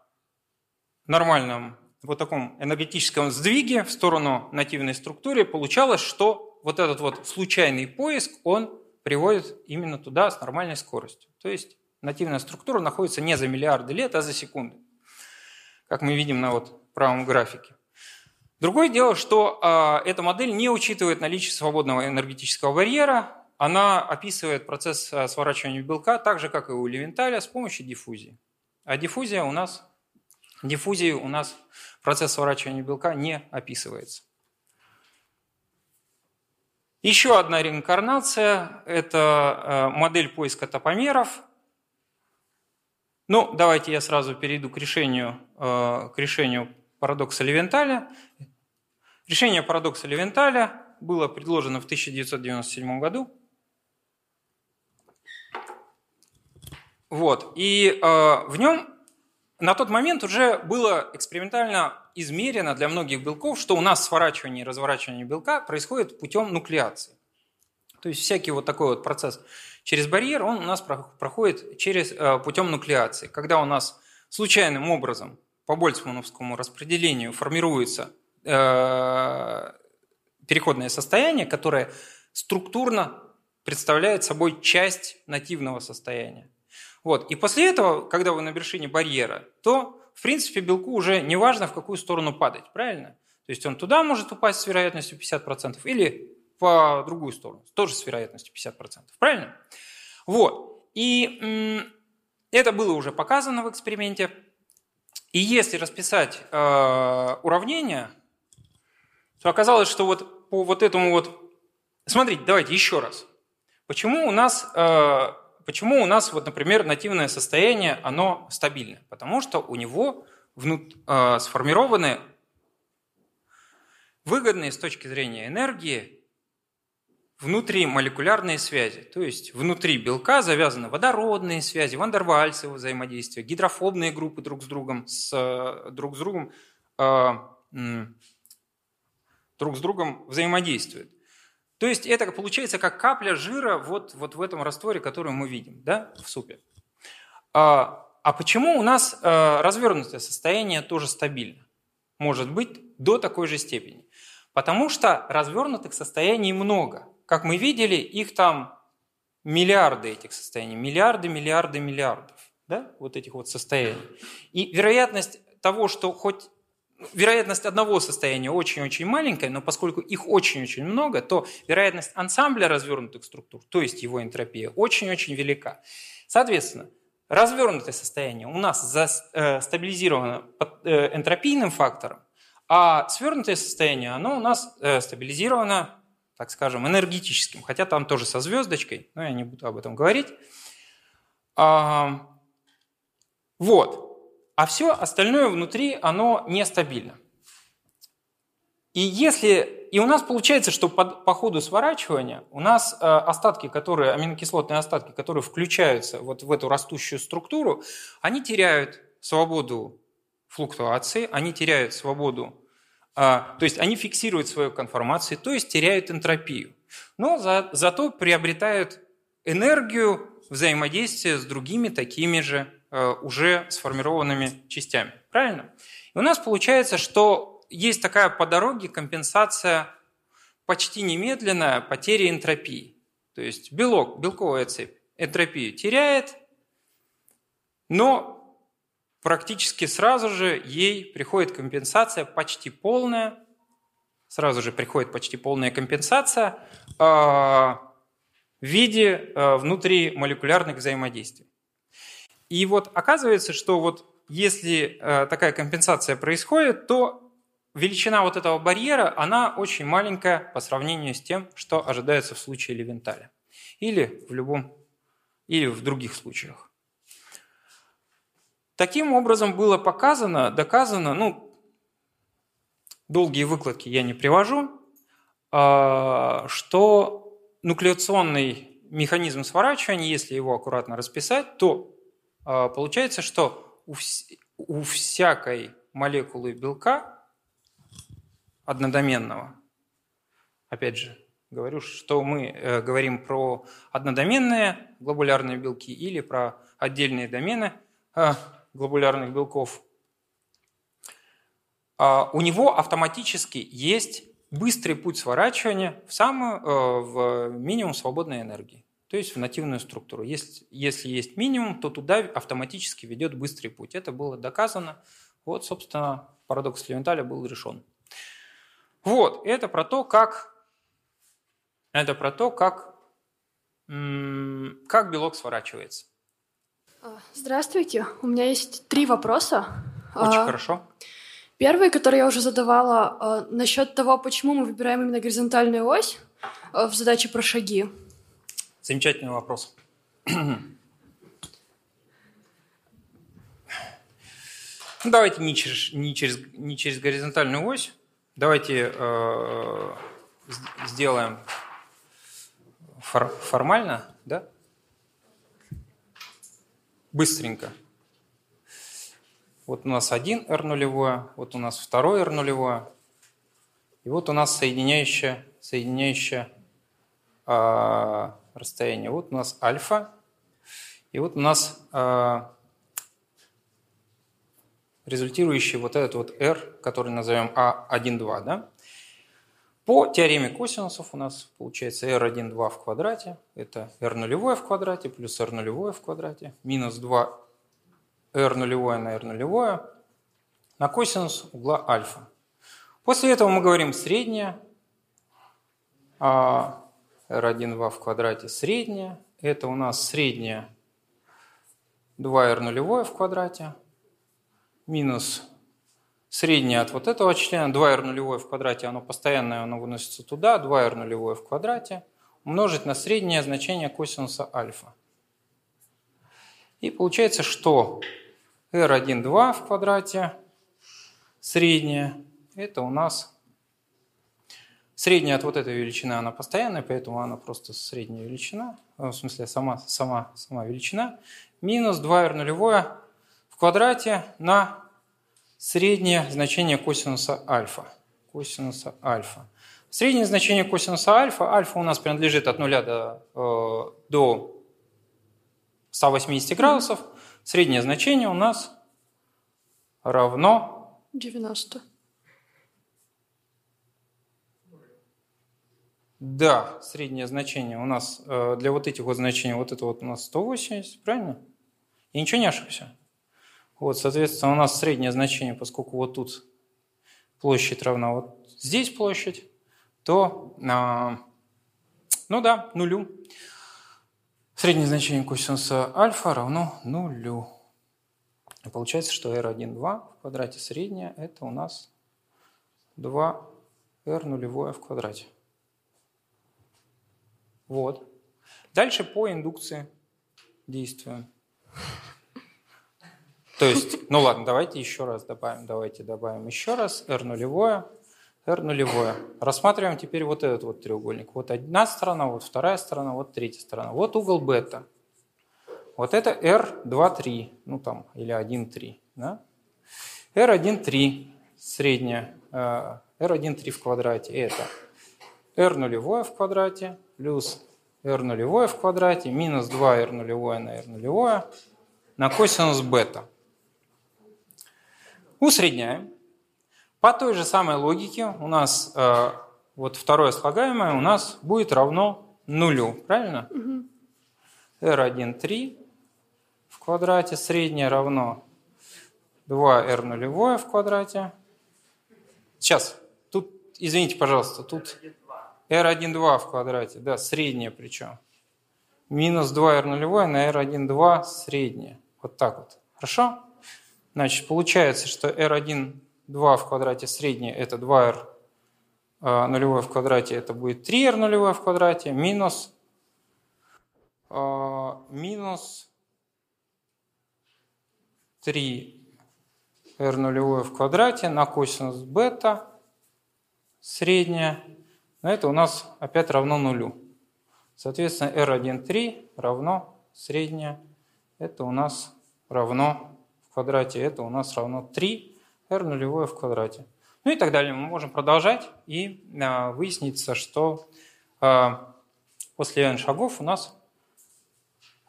нормальном вот таком энергетическом сдвиге в сторону нативной структуры получалось, что вот этот вот случайный поиск, он приводит именно туда с нормальной скоростью. То есть нативная структура находится не за миллиарды лет, а за секунды, как мы видим на вот правом графике. Другое дело, что э, эта модель не учитывает наличие свободного энергетического барьера, она описывает процесс а, сворачивания белка так же, как и у Левенталя, с помощью диффузии. А диффузия у нас, диффузии у нас процесс сворачивания белка не описывается. Еще одна реинкарнация – это э, модель поиска топомеров. Ну, давайте я сразу перейду к решению, э, к решению парадокса Левенталя. Решение парадокса Левенталя было предложено в 1997 году. Вот. И э, в нем на тот момент уже было экспериментально измерено для многих белков, что у нас сворачивание и разворачивание белка происходит путем нуклеации. То есть всякий вот такой вот процесс через барьер, он у нас проходит через, э, путем нуклеации. Когда у нас случайным образом по Больцмановскому распределению формируется э, переходное состояние, которое структурно представляет собой часть нативного состояния. Вот. И после этого, когда вы на вершине барьера, то, в принципе, белку уже не важно, в какую сторону падать, правильно? То есть он туда может упасть с вероятностью 50% или по другую сторону, тоже с вероятностью 50%, правильно? Вот. И это было уже показано в эксперименте. И если расписать э, уравнение, то оказалось, что вот по вот этому вот... Смотрите, давайте еще раз. Почему у нас э, Почему у нас, вот, например, нативное состояние, оно стабильное? Потому что у него внут, э, сформированы выгодные с точки зрения энергии внутримолекулярные связи. То есть внутри белка завязаны водородные связи, вандервальцевые взаимодействия, гидрофобные группы друг с другом, с, друг с другом, э, друг с другом взаимодействуют. То есть это получается как капля жира вот, вот в этом растворе, который мы видим да, в супе. А, а почему у нас а, развернутое состояние тоже стабильно? Может быть, до такой же степени. Потому что развернутых состояний много. Как мы видели, их там миллиарды этих состояний, миллиарды, миллиарды, миллиардов, да, вот этих вот состояний. И вероятность того, что хоть вероятность одного состояния очень-очень маленькая, но поскольку их очень-очень много, то вероятность ансамбля развернутых структур, то есть его энтропия, очень-очень велика. Соответственно, развернутое состояние у нас э, стабилизировано э, энтропийным фактором, а свернутое состояние, оно у нас э, стабилизировано, так скажем, энергетическим, хотя там тоже со звездочкой, но я не буду об этом говорить. Вот а все остальное внутри, оно нестабильно. И если и у нас получается, что по, по ходу сворачивания у нас э, остатки, которые, аминокислотные остатки, которые включаются вот в эту растущую структуру, они теряют свободу флуктуации, они теряют свободу, э, то есть они фиксируют свою конформацию, то есть теряют энтропию. Но за, зато приобретают энергию взаимодействия с другими такими же уже сформированными частями. Правильно? И у нас получается, что есть такая по дороге компенсация почти немедленная потери энтропии. То есть белок, белковая цепь энтропию теряет, но практически сразу же ей приходит компенсация почти полная, сразу же приходит почти полная компенсация э, в виде э, внутримолекулярных взаимодействий. И вот оказывается, что вот если э, такая компенсация происходит, то величина вот этого барьера, она очень маленькая по сравнению с тем, что ожидается в случае Левенталя. Или в любом, или в других случаях. Таким образом было показано, доказано, ну, долгие выкладки я не привожу, а, что нуклеационный механизм сворачивания, если его аккуратно расписать, то э, получается, что у, вс- у всякой молекулы белка однодоменного, опять же, говорю, что мы э, говорим про однодоменные глобулярные белки или про отдельные домены э, глобулярных белков, э, у него автоматически есть быстрый путь сворачивания в, самую, э, в минимум свободной энергии, то есть в нативную структуру. Если, если есть минимум, то туда автоматически ведет быстрый путь. Это было доказано. Вот, собственно, парадокс Левенталя был решен. Вот, это про то, как, это про то, как, как белок сворачивается. А, здравствуйте, у меня есть три вопроса. Очень а, хорошо. Первый, который я уже задавала, а, насчет того, почему мы выбираем именно горизонтальную ось а, в задаче про шаги. Замечательный вопрос. Ну, давайте не через, не, через, не через горизонтальную ось. Давайте э, сделаем фор, формально, да? Быстренько. Вот у нас один R нулевое, вот у нас второй R нулевое. И вот у нас соединяющее, соединяющее э, расстояние. Вот у нас альфа. И вот у нас э, результирующий вот этот вот r, который назовем a1,2. Да? По теореме косинусов у нас получается r1,2 в квадрате. Это r нулевое в квадрате плюс r нулевое в квадрате. Минус 2 r нулевое на r нулевое на косинус угла альфа. После этого мы говорим среднее. А r1,2 в квадрате среднее. Это у нас среднее 2r нулевое в квадрате минус среднее от вот этого члена, 2r нулевое в квадрате, оно постоянное, оно выносится туда, 2r нулевое в квадрате, умножить на среднее значение косинуса альфа. И получается, что r1,2 в квадрате среднее, это у нас средняя от вот этой величины, она постоянная, поэтому она просто средняя величина, в смысле сама, сама, сама величина, минус 2r нулевое квадрате на среднее значение косинуса альфа. Косинуса альфа. Среднее значение косинуса альфа, альфа у нас принадлежит от 0 до, э, до 180 градусов. Среднее значение у нас равно 90. Да, среднее значение у нас э, для вот этих вот значений, вот это вот у нас 180, правильно? Я ничего не ошибся? Вот, соответственно, у нас среднее значение, поскольку вот тут площадь равна вот здесь площадь, то, а, ну да, нулю. Среднее значение косинуса альфа равно нулю. И получается, что r1, 2 в квадрате среднее – это у нас 2r нулевое в квадрате. Вот. Дальше по индукции действуем. То есть, ну ладно, давайте еще раз добавим, давайте добавим еще раз r нулевое, r нулевое. Рассматриваем теперь вот этот вот треугольник. Вот одна сторона, вот вторая сторона, вот третья сторона. Вот угол бета. Вот это r2,3, ну там, или 1,3. Да? r1,3 средняя, r1,3 э, в квадрате это r нулевое в квадрате плюс r нулевое в квадрате минус 2r нулевое на r нулевое на косинус бета. Усредняем. По той же самой логике у нас э, вот второе слагаемое у нас будет равно нулю, правильно? Угу. r1, 3 в квадрате, среднее равно 2r нулевое в квадрате. Сейчас, тут, извините, пожалуйста, тут r1, 2 в квадрате, да, среднее причем. Минус 2r нулевое на r1, 2 среднее. Вот так вот. Хорошо? Значит, получается, что r1, 2 в квадрате среднее – это 2r а, нулевое в квадрате, это будет 3r нулевое в квадрате, минус, а, минус 3r нулевое в квадрате на косинус бета среднее. Но это у нас опять равно нулю. Соответственно, R1,3 равно среднее. Это у нас равно в квадрате. Это у нас равно 3 R нулевое в квадрате. Ну и так далее. Мы можем продолжать и а, выяснится, что а, после n шагов у нас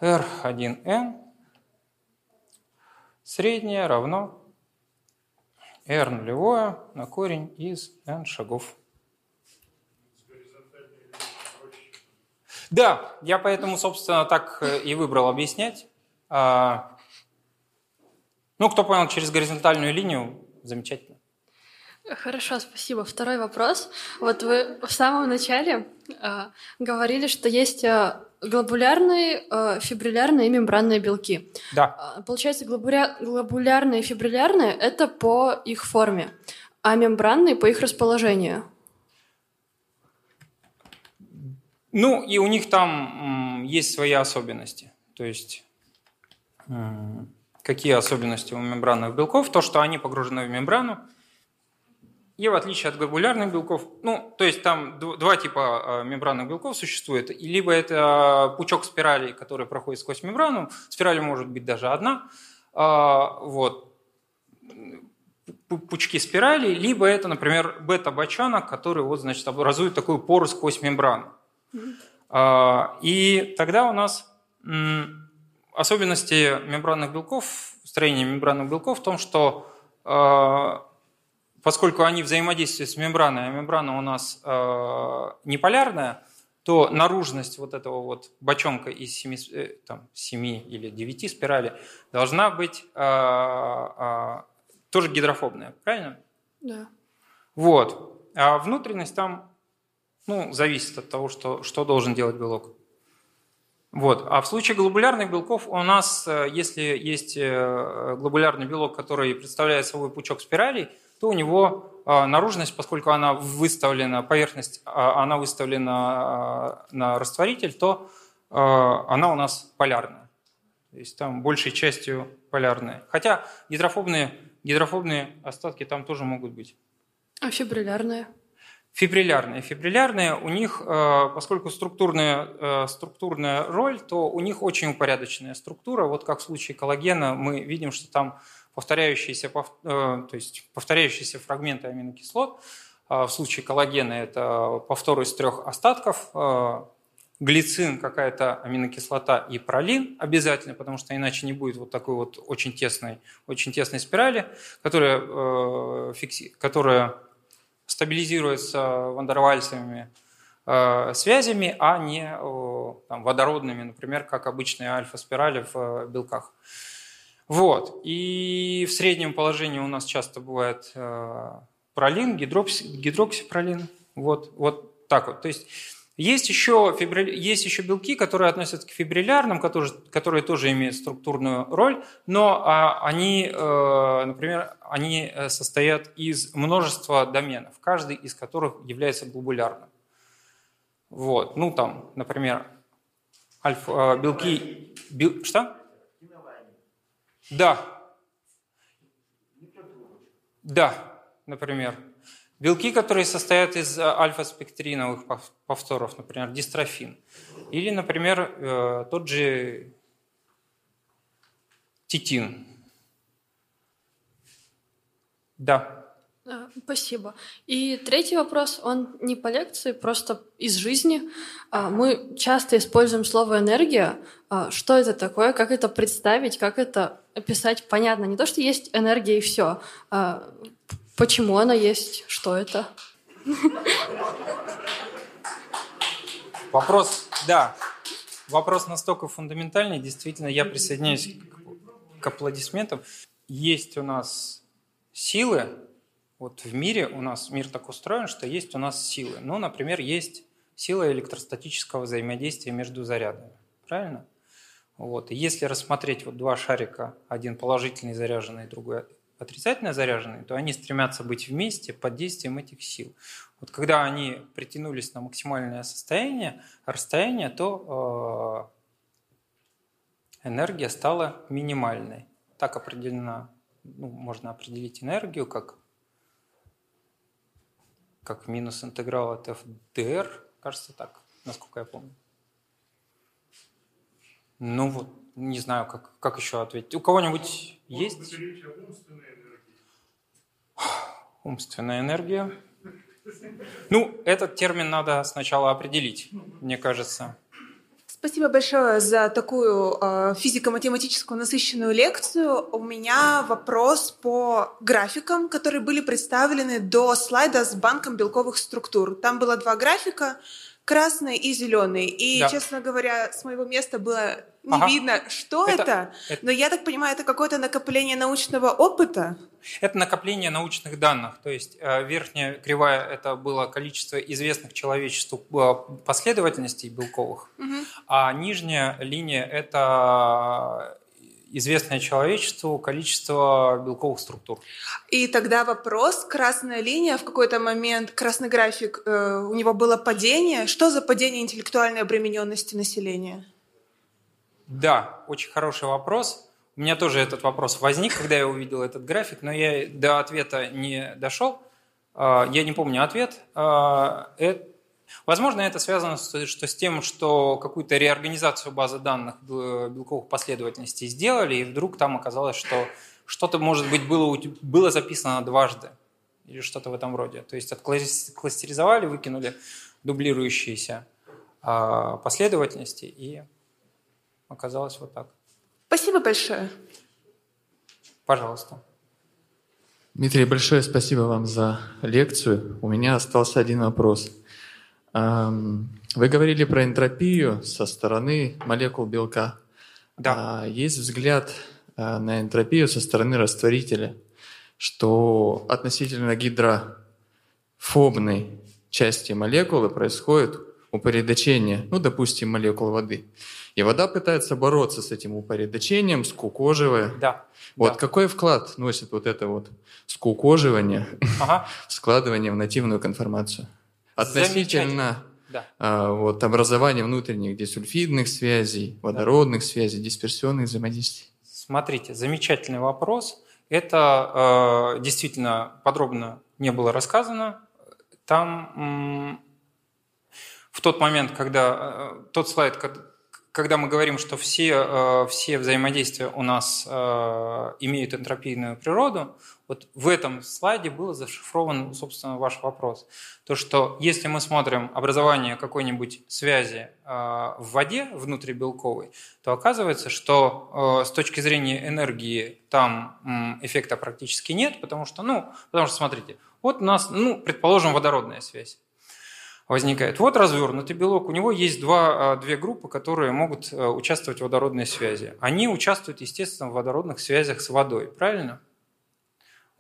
R1n среднее равно R нулевое на корень из n шагов. Да, я поэтому, собственно, так э, и выбрал объяснять. А, ну, кто понял через горизонтальную линию, замечательно. Хорошо, спасибо. Второй вопрос. Вот вы в самом начале э, говорили, что есть э, глобулярные, э, фибриллярные и мембранные белки. Да. Э, получается, глобуля... глобулярные и фибриллярные – это по их форме, а мембранные – по их расположению. Ну, и у них там есть свои особенности. То есть, какие особенности у мембранных белков? То, что они погружены в мембрану, и в отличие от глобулярных белков, ну, то есть там два типа а, мембранных белков существует. Либо это пучок спиралей, который проходит сквозь мембрану, спираль может быть даже одна, а, вот, пучки спиралей, либо это, например, бета-бочонок, который вот, значит, образует такую пору сквозь мембрану. А, и тогда у нас особенности мембранных белков, строения мембранных белков в том, что а, поскольку они взаимодействуют с мембраной, а мембрана у нас а, неполярная, то наружность вот этого вот бочонка из 7, э, там, 7 или 9 спиралей должна быть тоже гидрофобная, правильно? Да. Вот. А внутренность там ну, зависит от того, что, что должен делать белок. Вот. А в случае глобулярных белков у нас, э, если есть э, глобулярный белок, который представляет собой пучок спиралей, то у него э, наружность, поскольку она выставлена, поверхность, а, она выставлена на растворитель, то она у нас полярная. То есть там большей частью полярная. Хотя гидрофобные, гидрофобные остатки там тоже могут быть. А фибриллярные? Фибриллярные. Фибриллярные, у них, э, поскольку структурная, э, структурная роль, то у них очень упорядоченная структура. Вот как в случае коллагена мы видим, что там повторяющиеся, э, то есть повторяющиеся фрагменты аминокислот. А в случае коллагена это повтор из трех остатков. Глицин, какая-то аминокислота и пролин обязательно, потому что иначе не будет вот такой вот очень тесной, очень тесной спирали, которая, фикси... которая стабилизируется вандервальсовыми э, связями, а не там, водородными, например, как обычные альфа-спирали в э, белках. Вот. И в среднем положении у нас часто бывает э, пролин, гидрокси, гидроксипролин. Вот, вот так вот. То есть есть еще, фибриль... есть еще белки, которые относятся к фибриллярным, которые, которые тоже имеют структурную роль, но а, они, э, например, они э, состоят из множества доменов, каждый из которых является глобулярным. Вот, ну там, например, альфа, э, белки... Бел... Что? Да. Да, например. Белки, которые состоят из э, альфа-спектриновых повторов, например, дистрофин. Или, например, э, тот же титин. Да. А, спасибо. И третий вопрос, он не по лекции, просто из жизни. Мы часто используем слово «энергия». Что это такое? Как это представить? Как это описать? Понятно, не то, что есть энергия и все. Почему она есть? Что это? Вопрос, да, вопрос настолько фундаментальный, действительно, я присоединяюсь к аплодисментам. Есть у нас силы, вот в мире у нас мир так устроен, что есть у нас силы. Ну, например, есть сила электростатического взаимодействия между зарядами. Правильно? Вот. И если рассмотреть вот два шарика, один положительный заряженный, другой отрицательно заряженные, то они стремятся быть вместе под действием этих сил. Вот когда они притянулись на максимальное состояние, расстояние, то э, энергия стала минимальной. Так определена, ну, можно определить энергию как, как минус интеграл от f dr, кажется так, насколько я помню. Ну вот, не знаю, как, как еще ответить. У кого-нибудь есть? Умственная энергия. Ну, этот термин надо сначала определить, мне кажется. Спасибо большое за такую э, физико-математическую насыщенную лекцию. У меня вопрос по графикам, которые были представлены до слайда с банком белковых структур. Там было два графика красный и зеленый. И, да. честно говоря, с моего места было не ага. видно, что это, это, это. Но я так понимаю, это какое-то накопление научного опыта. Это накопление научных данных. То есть э, верхняя кривая – это было количество известных человечеству э, последовательностей белковых, угу. а нижняя линия – это известное человечеству количество белковых структур. И тогда вопрос, красная линия, в какой-то момент красный график, э, у него было падение. Что за падение интеллектуальной обремененности населения? Да, очень хороший вопрос. У меня тоже этот вопрос возник, когда я увидел этот график, но я до ответа не дошел. А, я не помню ответ. А, Возможно, это связано с, что с тем, что какую-то реорганизацию базы данных белковых последовательностей сделали, и вдруг там оказалось, что что-то, может быть, было, было записано дважды или что-то в этом роде. То есть откластеризовали, выкинули дублирующиеся а, последовательности, и оказалось вот так. Спасибо большое. Пожалуйста. Дмитрий, большое спасибо вам за лекцию. У меня остался один вопрос. Вы говорили про энтропию со стороны молекул белка. Да. А есть взгляд а, на энтропию со стороны растворителя, что относительно гидрофобной части молекулы происходит упорядочение, ну, допустим, молекул воды. И вода пытается бороться с этим упорядочением, скукоживая. Да. Вот да. какой вклад носит вот это вот скукоживание, ага. складывание в нативную конформацию? Относительно да. а, вот, образования внутренних дисульфидных связей, водородных да. связей, дисперсионных взаимодействий? Смотрите, замечательный вопрос. Это э, действительно подробно не было рассказано. Там в тот момент, когда э, тот слайд, когда мы говорим, что все, э, все взаимодействия у нас э, имеют энтропийную природу, вот в этом слайде был зашифрован, собственно, ваш вопрос. То, что если мы смотрим образование какой-нибудь связи э, в воде внутрибелковой, то оказывается, что с точки зрения энергии там эффекта практически нет, потому что, ну, потому что, смотрите, вот у нас, ну, предположим, водородная связь возникает. Вот развернутый белок, у него есть два, а, две группы, которые могут участвовать в водородной связи. Они участвуют, естественно, в водородных связях с водой, правильно?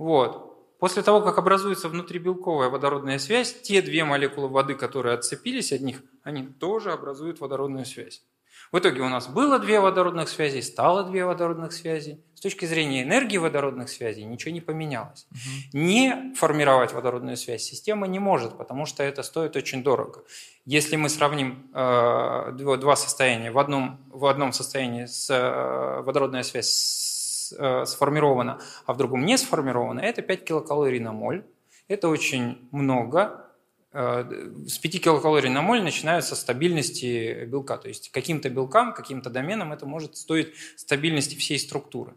Вот. После того, как образуется внутрибелковая водородная связь, те две молекулы воды, которые отцепились от них, они тоже образуют водородную связь. В итоге у нас было две водородных связи, стало две водородных связи. С точки зрения энергии водородных связей ничего не поменялось. Угу. Не формировать водородную связь система не может, потому что это стоит очень дорого. Если мы сравним э, два состояния, в одном, в одном состоянии с, э, водородная связь с, э, сформирована, а в другом не сформирована, это 5 килокалорий на моль. Это очень много, Э, с 5 килокалорий на моль начинаются стабильности белка. То есть каким-то белкам, каким-то доменам это может стоить стабильности всей структуры.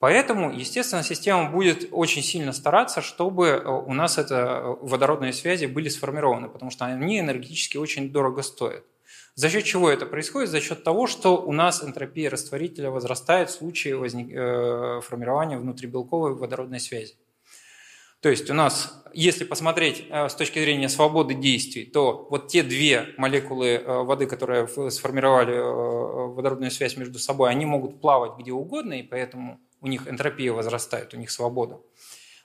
Поэтому, естественно, система будет очень сильно стараться, чтобы э, у нас это водородные связи были сформированы, потому что они энергетически очень дорого стоят. За счет чего это происходит? За счет того, что у нас энтропия растворителя возрастает в случае возник... формирования внутрибелковой водородной связи. То есть у нас, если посмотреть э, с точки зрения свободы действий, то вот те две молекулы э, воды, которые сформировали э, водородную связь между собой, они могут плавать где угодно, и поэтому у них энтропия возрастает, у них свобода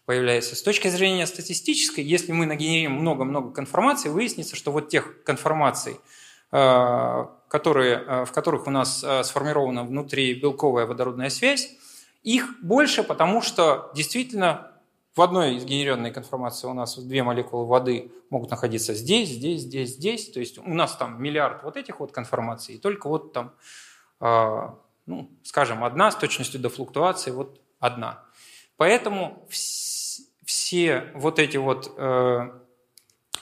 появляется. С точки зрения статистической, если мы нагенерим много-много конформаций, выяснится, что вот тех конформаций, которые, в которых у нас сформирована внутри белковая водородная связь, их больше, потому что действительно в одной из генерированной конформации у нас две молекулы воды могут находиться здесь, здесь, здесь, здесь. То есть у нас там миллиард вот этих вот конформаций, и только вот там, э, ну, скажем, одна с точностью до флуктуации, вот одна. Поэтому все вот эти вот, э,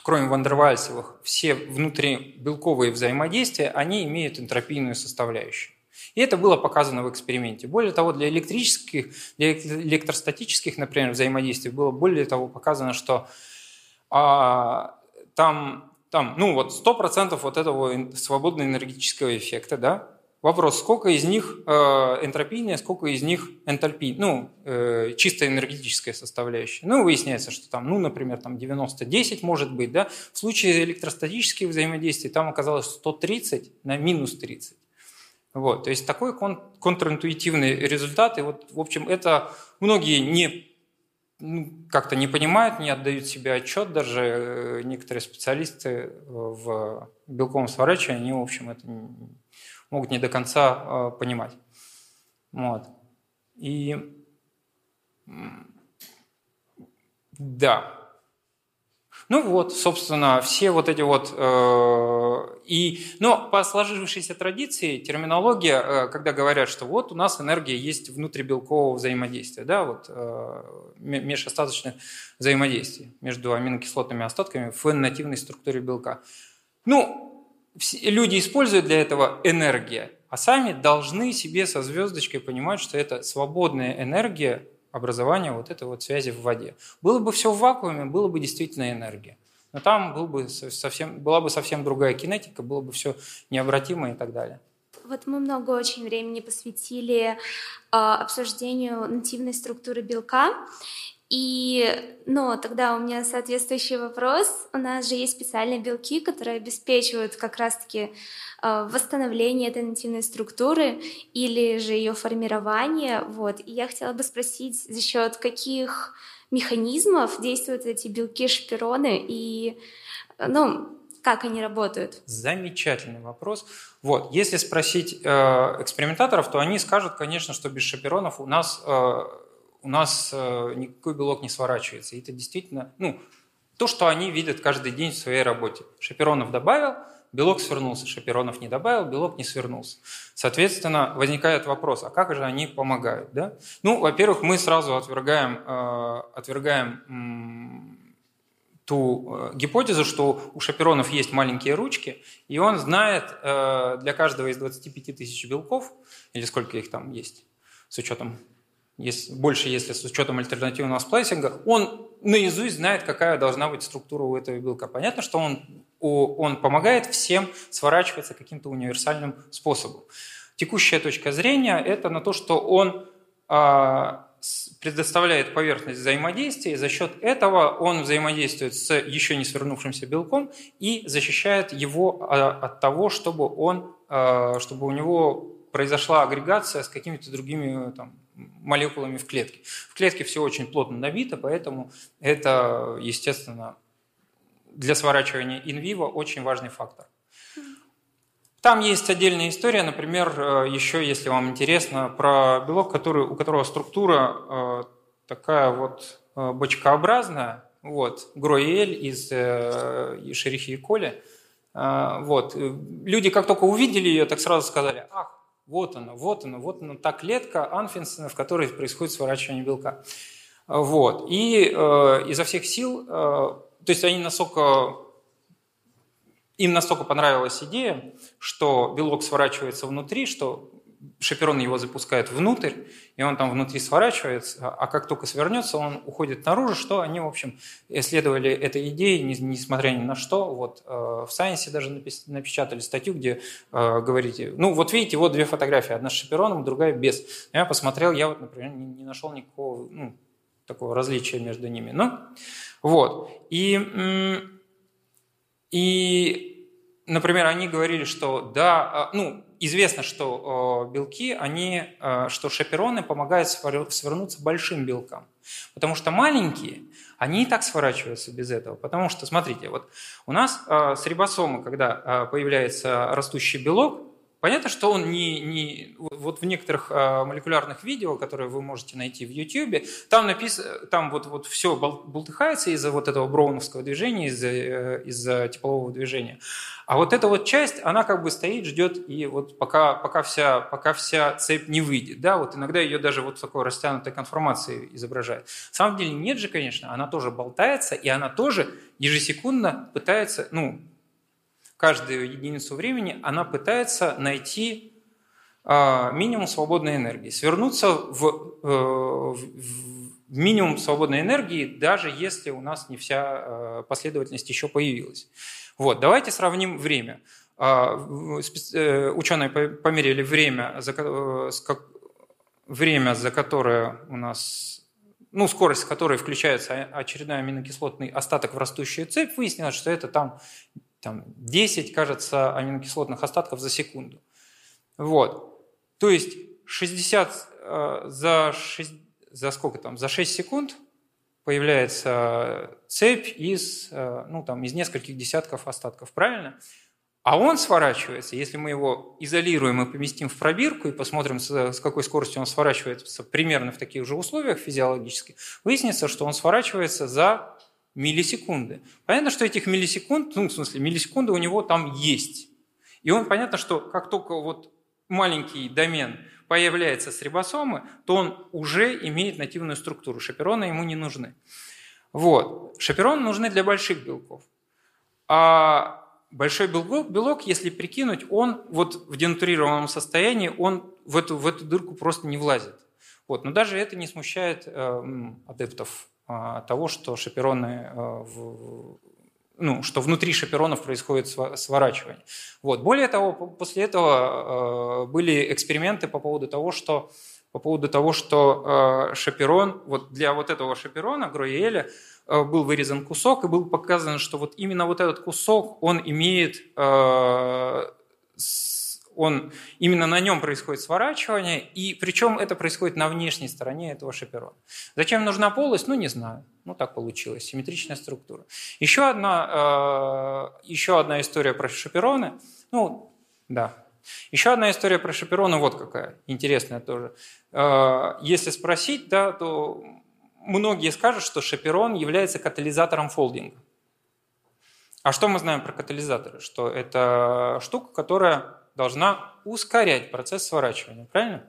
кроме вандервальсовых, все внутрибелковые взаимодействия, они имеют энтропийную составляющую. И это было показано в эксперименте. Более того, для электрических, для электростатических, например, взаимодействий было более того показано, что а, там, там, ну вот 100% вот этого свободного энергетического эффекта, да, Вопрос, сколько из них э, энтропийная, сколько из них энтальпийная, ну, э, чисто энергетическая составляющая. Ну, выясняется, что там, ну, например, там 90-10 может быть, да. В случае электростатических взаимодействий там оказалось 130 на минус 30. Вот, то есть такой кон- контринтуитивный результат. И вот, в общем, это многие не ну, как-то не понимают, не отдают себе отчет, даже э, некоторые специалисты в белковом сворачивании, они, в общем, это могут не до конца э, понимать. Вот. И да. Ну вот, собственно, все вот эти вот... Э, и, но по сложившейся традиции терминология, э, когда говорят, что вот у нас энергия есть внутрибелкового взаимодействия, да, вот э, межостаточных взаимодействий между аминокислотными остатками в нативной структуре белка. Ну, люди используют для этого энергия, а сами должны себе со звездочкой понимать, что это свободная энергия образования вот этой вот связи в воде. Было бы все в вакууме, было бы действительно энергия. Но там был бы совсем, была бы совсем другая кинетика, было бы все необратимо и так далее. Вот мы много очень времени посвятили э, обсуждению нативной структуры белка. И, ну, тогда у меня соответствующий вопрос. У нас же есть специальные белки, которые обеспечивают как раз-таки э, восстановление этой нативной структуры или же ее формирование. Вот. И я хотела бы спросить, за счет каких механизмов действуют эти белки-шпироны и, ну, как они работают? Замечательный вопрос. Вот, если спросить э, экспериментаторов, то они скажут, конечно, что без шаперонов у нас э, у нас э, никакой белок не сворачивается. И это действительно, ну, то, что они видят каждый день в своей работе. Шаперонов добавил, белок свернулся, шаперонов не добавил, белок не свернулся. Соответственно, возникает вопрос, а как же они помогают? Да? Ну, во-первых, мы сразу отвергаем, э, отвергаем ту э, гипотезу, что у шаперонов есть маленькие ручки, и он знает для каждого из 25 тысяч белков, или сколько их там есть, с учетом если, больше если с учетом альтернативного сплайсинга, он наизусть знает, какая должна быть структура у этого белка. Понятно, что он, он помогает всем сворачиваться каким-то универсальным способом. Текущая точка зрения – это на то, что он а, предоставляет поверхность взаимодействия, и за счет этого он взаимодействует с еще не свернувшимся белком и защищает его а, от того, чтобы, он, а, чтобы у него произошла агрегация с какими-то другими там, молекулами в клетке. В клетке все очень плотно набито, поэтому это, естественно, для сворачивания инвиво очень важный фактор. Там есть отдельная история, например, э, еще, если вам интересно, про белок, который, у которого структура э, такая вот э, бочкообразная, вот, Гроэль из Шерихи и Коли. Вот. Люди, как только увидели ее, так сразу сказали, ах, вот она, вот она, вот она, та клетка Анфинсона, в которой происходит сворачивание белка. Вот. И э, изо всех сил, э, то есть они настолько, им настолько понравилась идея, что белок сворачивается внутри, что шаперон его запускает внутрь, и он там внутри сворачивается, а как только свернется, он уходит наружу, что они, в общем, исследовали этой идеей, несмотря ни на что. Вот э, в Science даже напечатали статью, где э, говорите, ну вот видите, вот две фотографии, одна с шапероном, другая без. Я посмотрел, я вот, например, не, не нашел никакого ну, такого различия между ними. Ну, вот. И, и, например, они говорили, что да, а, ну, известно, что белки, они, э, что шапероны помогают свернуться большим белкам. Потому что маленькие, они и так сворачиваются без этого. Потому что, смотрите, вот у нас э, с рибосомы, когда появляется растущий белок, Понятно, что он не, не вот в некоторых э, молекулярных видео, которые вы можете найти в YouTube, там написано, там вот, вот все болтыхается из-за вот этого броуновского движения, из-за э, из теплового движения. А вот эта вот часть, она как бы стоит, ждет, и вот пока, пока, вся, пока вся цепь не выйдет, да, вот иногда ее даже вот в такой растянутой конформации изображают. На самом деле нет же, конечно, она тоже болтается, и она тоже ежесекундно пытается, ну, каждую единицу времени она пытается найти минимум свободной энергии. Свернуться в, в минимум свободной энергии, даже если у нас не вся последовательность еще появилась. Вот, давайте сравним время. Ученые померили время, время, за которое у нас ну, скорость которой включается очередной аминокислотный остаток в растущую цепь, выяснилось, что это там, там 10, кажется, аминокислотных остатков за секунду. Вот. То есть 60 э, за, 6, за сколько там? За 6 секунд появляется цепь из, э, ну, там, из нескольких десятков остатков, правильно? А он сворачивается, если мы его изолируем и поместим в пробирку и посмотрим, с какой скоростью он сворачивается примерно в таких же условиях физиологических, выяснится, что он сворачивается за миллисекунды. Понятно, что этих миллисекунд, ну, в смысле, миллисекунды у него там есть. И он, понятно, что как только вот маленький домен появляется с рибосомы, то он уже имеет нативную структуру. Шапероны ему не нужны. Вот. Шапероны нужны для больших белков. А большой белок, белок, если прикинуть, он вот в денатурированном состоянии, он в эту, в эту дырку просто не влазит. Вот. Но даже это не смущает э, адептов того, что шапероны э, ну, что внутри шаперонов происходит сворачивание. Вот. Более того, после этого э, были эксперименты по поводу того, что по поводу того, что э, шаперон, вот для вот этого шаперона, Гроиэля, был вырезан кусок, и был показано, что вот именно вот этот кусок, он имеет, он, именно на нем происходит сворачивание, и причем это происходит на внешней стороне этого шаперона. Зачем нужна полость? Ну, не знаю. Ну, так получилось. Симметричная структура. Еще одна, э, еще одна история про шапероны. Ну, да, еще одна история про шапероны вот какая, интересная тоже. Если спросить, да, то многие скажут, что шаперон является катализатором фолдинга. А что мы знаем про катализаторы? Что это штука, которая должна ускорять процесс сворачивания, правильно?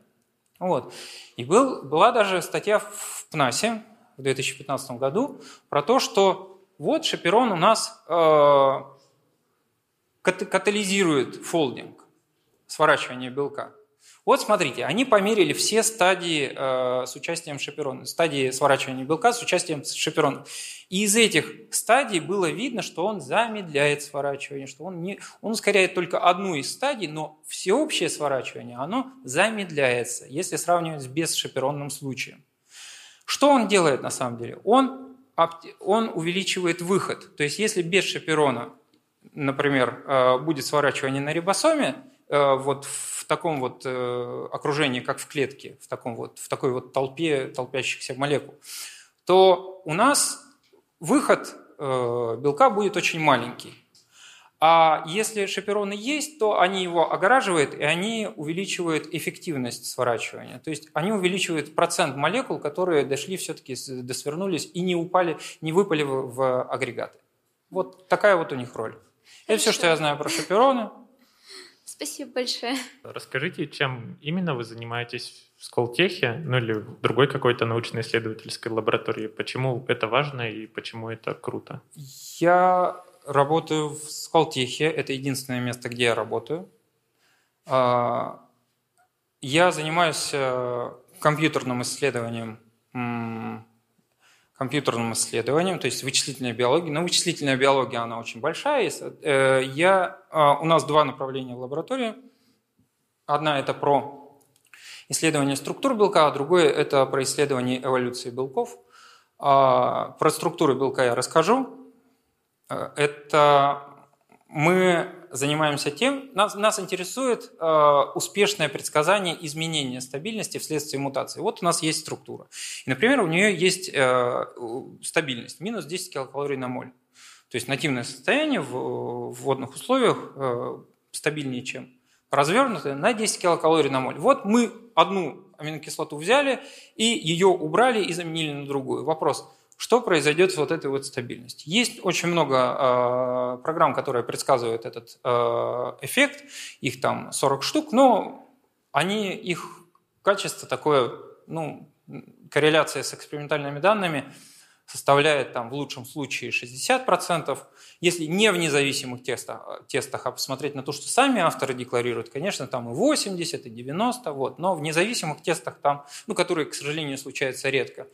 Вот. И был, была даже статья в ПНАСе в 2015 году про то, что вот шаперон у нас э, катализирует фолдинг, сворачивание белка. Вот смотрите, они померили все стадии э, с участием шаперона, стадии сворачивания белка с участием шаперона. И из этих стадий было видно, что он замедляет сворачивание, что он, не, он ускоряет только одну из стадий, но всеобщее сворачивание, оно замедляется, если сравнивать с бесшаперонным случаем. Что он делает на самом деле? Он, он увеличивает выход. То есть если без шаперона, например, э, будет сворачивание на рибосоме, э, вот в в таком вот э, окружении, как в клетке, в, таком вот, в такой вот толпе толпящихся молекул, то у нас выход э, белка будет очень маленький. А если шапероны есть, то они его огораживают, и они увеличивают эффективность сворачивания. То есть они увеличивают процент молекул, которые дошли все-таки, досвернулись и не упали, не выпали в, в агрегаты. Вот такая вот у них роль. Это все, что я знаю про шапероны. Спасибо большое. Расскажите, чем именно вы занимаетесь в Сколтехе, ну или в другой какой-то научно-исследовательской лаборатории? Почему это важно и почему это круто? Я работаю в Сколтехе, это единственное место, где я работаю. А, я занимаюсь э, компьютерным исследованием компьютерным исследованиям, то есть вычислительная биология. Но вычислительная биология, она очень большая. Э, я, а, у нас два направления в лаборатории. Одна – это про исследование структур белка, а другое – это про исследование эволюции белков. А, про структуру белка я расскажу. Э, это мы занимаемся тем, нас, нас интересует э, успешное предсказание изменения стабильности вследствие мутации. Вот у нас есть структура. И, например, у нее есть э, стабильность, минус 10 килокалорий на моль. То есть нативное состояние в, в водных условиях э, стабильнее, чем развернутое, на 10 килокалорий на моль. Вот мы одну аминокислоту взяли и ее убрали и заменили на другую. Вопрос – что произойдет с вот этой вот стабильностью. Есть очень много э, программ, которые предсказывают этот э, эффект, их там 40 штук, но они, их качество такое, ну, корреляция с экспериментальными данными составляет там в лучшем случае 60%. Если не в независимых тестах, тестах, а посмотреть на то, что сами авторы декларируют, конечно, там и 80, и 90, вот. но в независимых тестах там, ну, которые, к сожалению, случаются редко,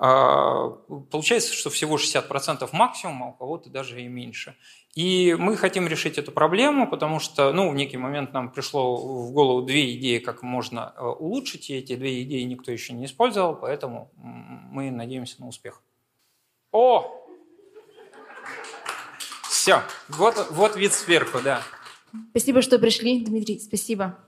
получается, что всего 60% максимум, а у кого-то даже и меньше. И мы хотим решить эту проблему, потому что ну, в некий момент нам пришло в голову две идеи, как можно э, улучшить, и эти две идеи никто еще не использовал, поэтому мы надеемся на успех. О! Все, вот, вот вид сверху, да. Спасибо, что пришли, Дмитрий, спасибо.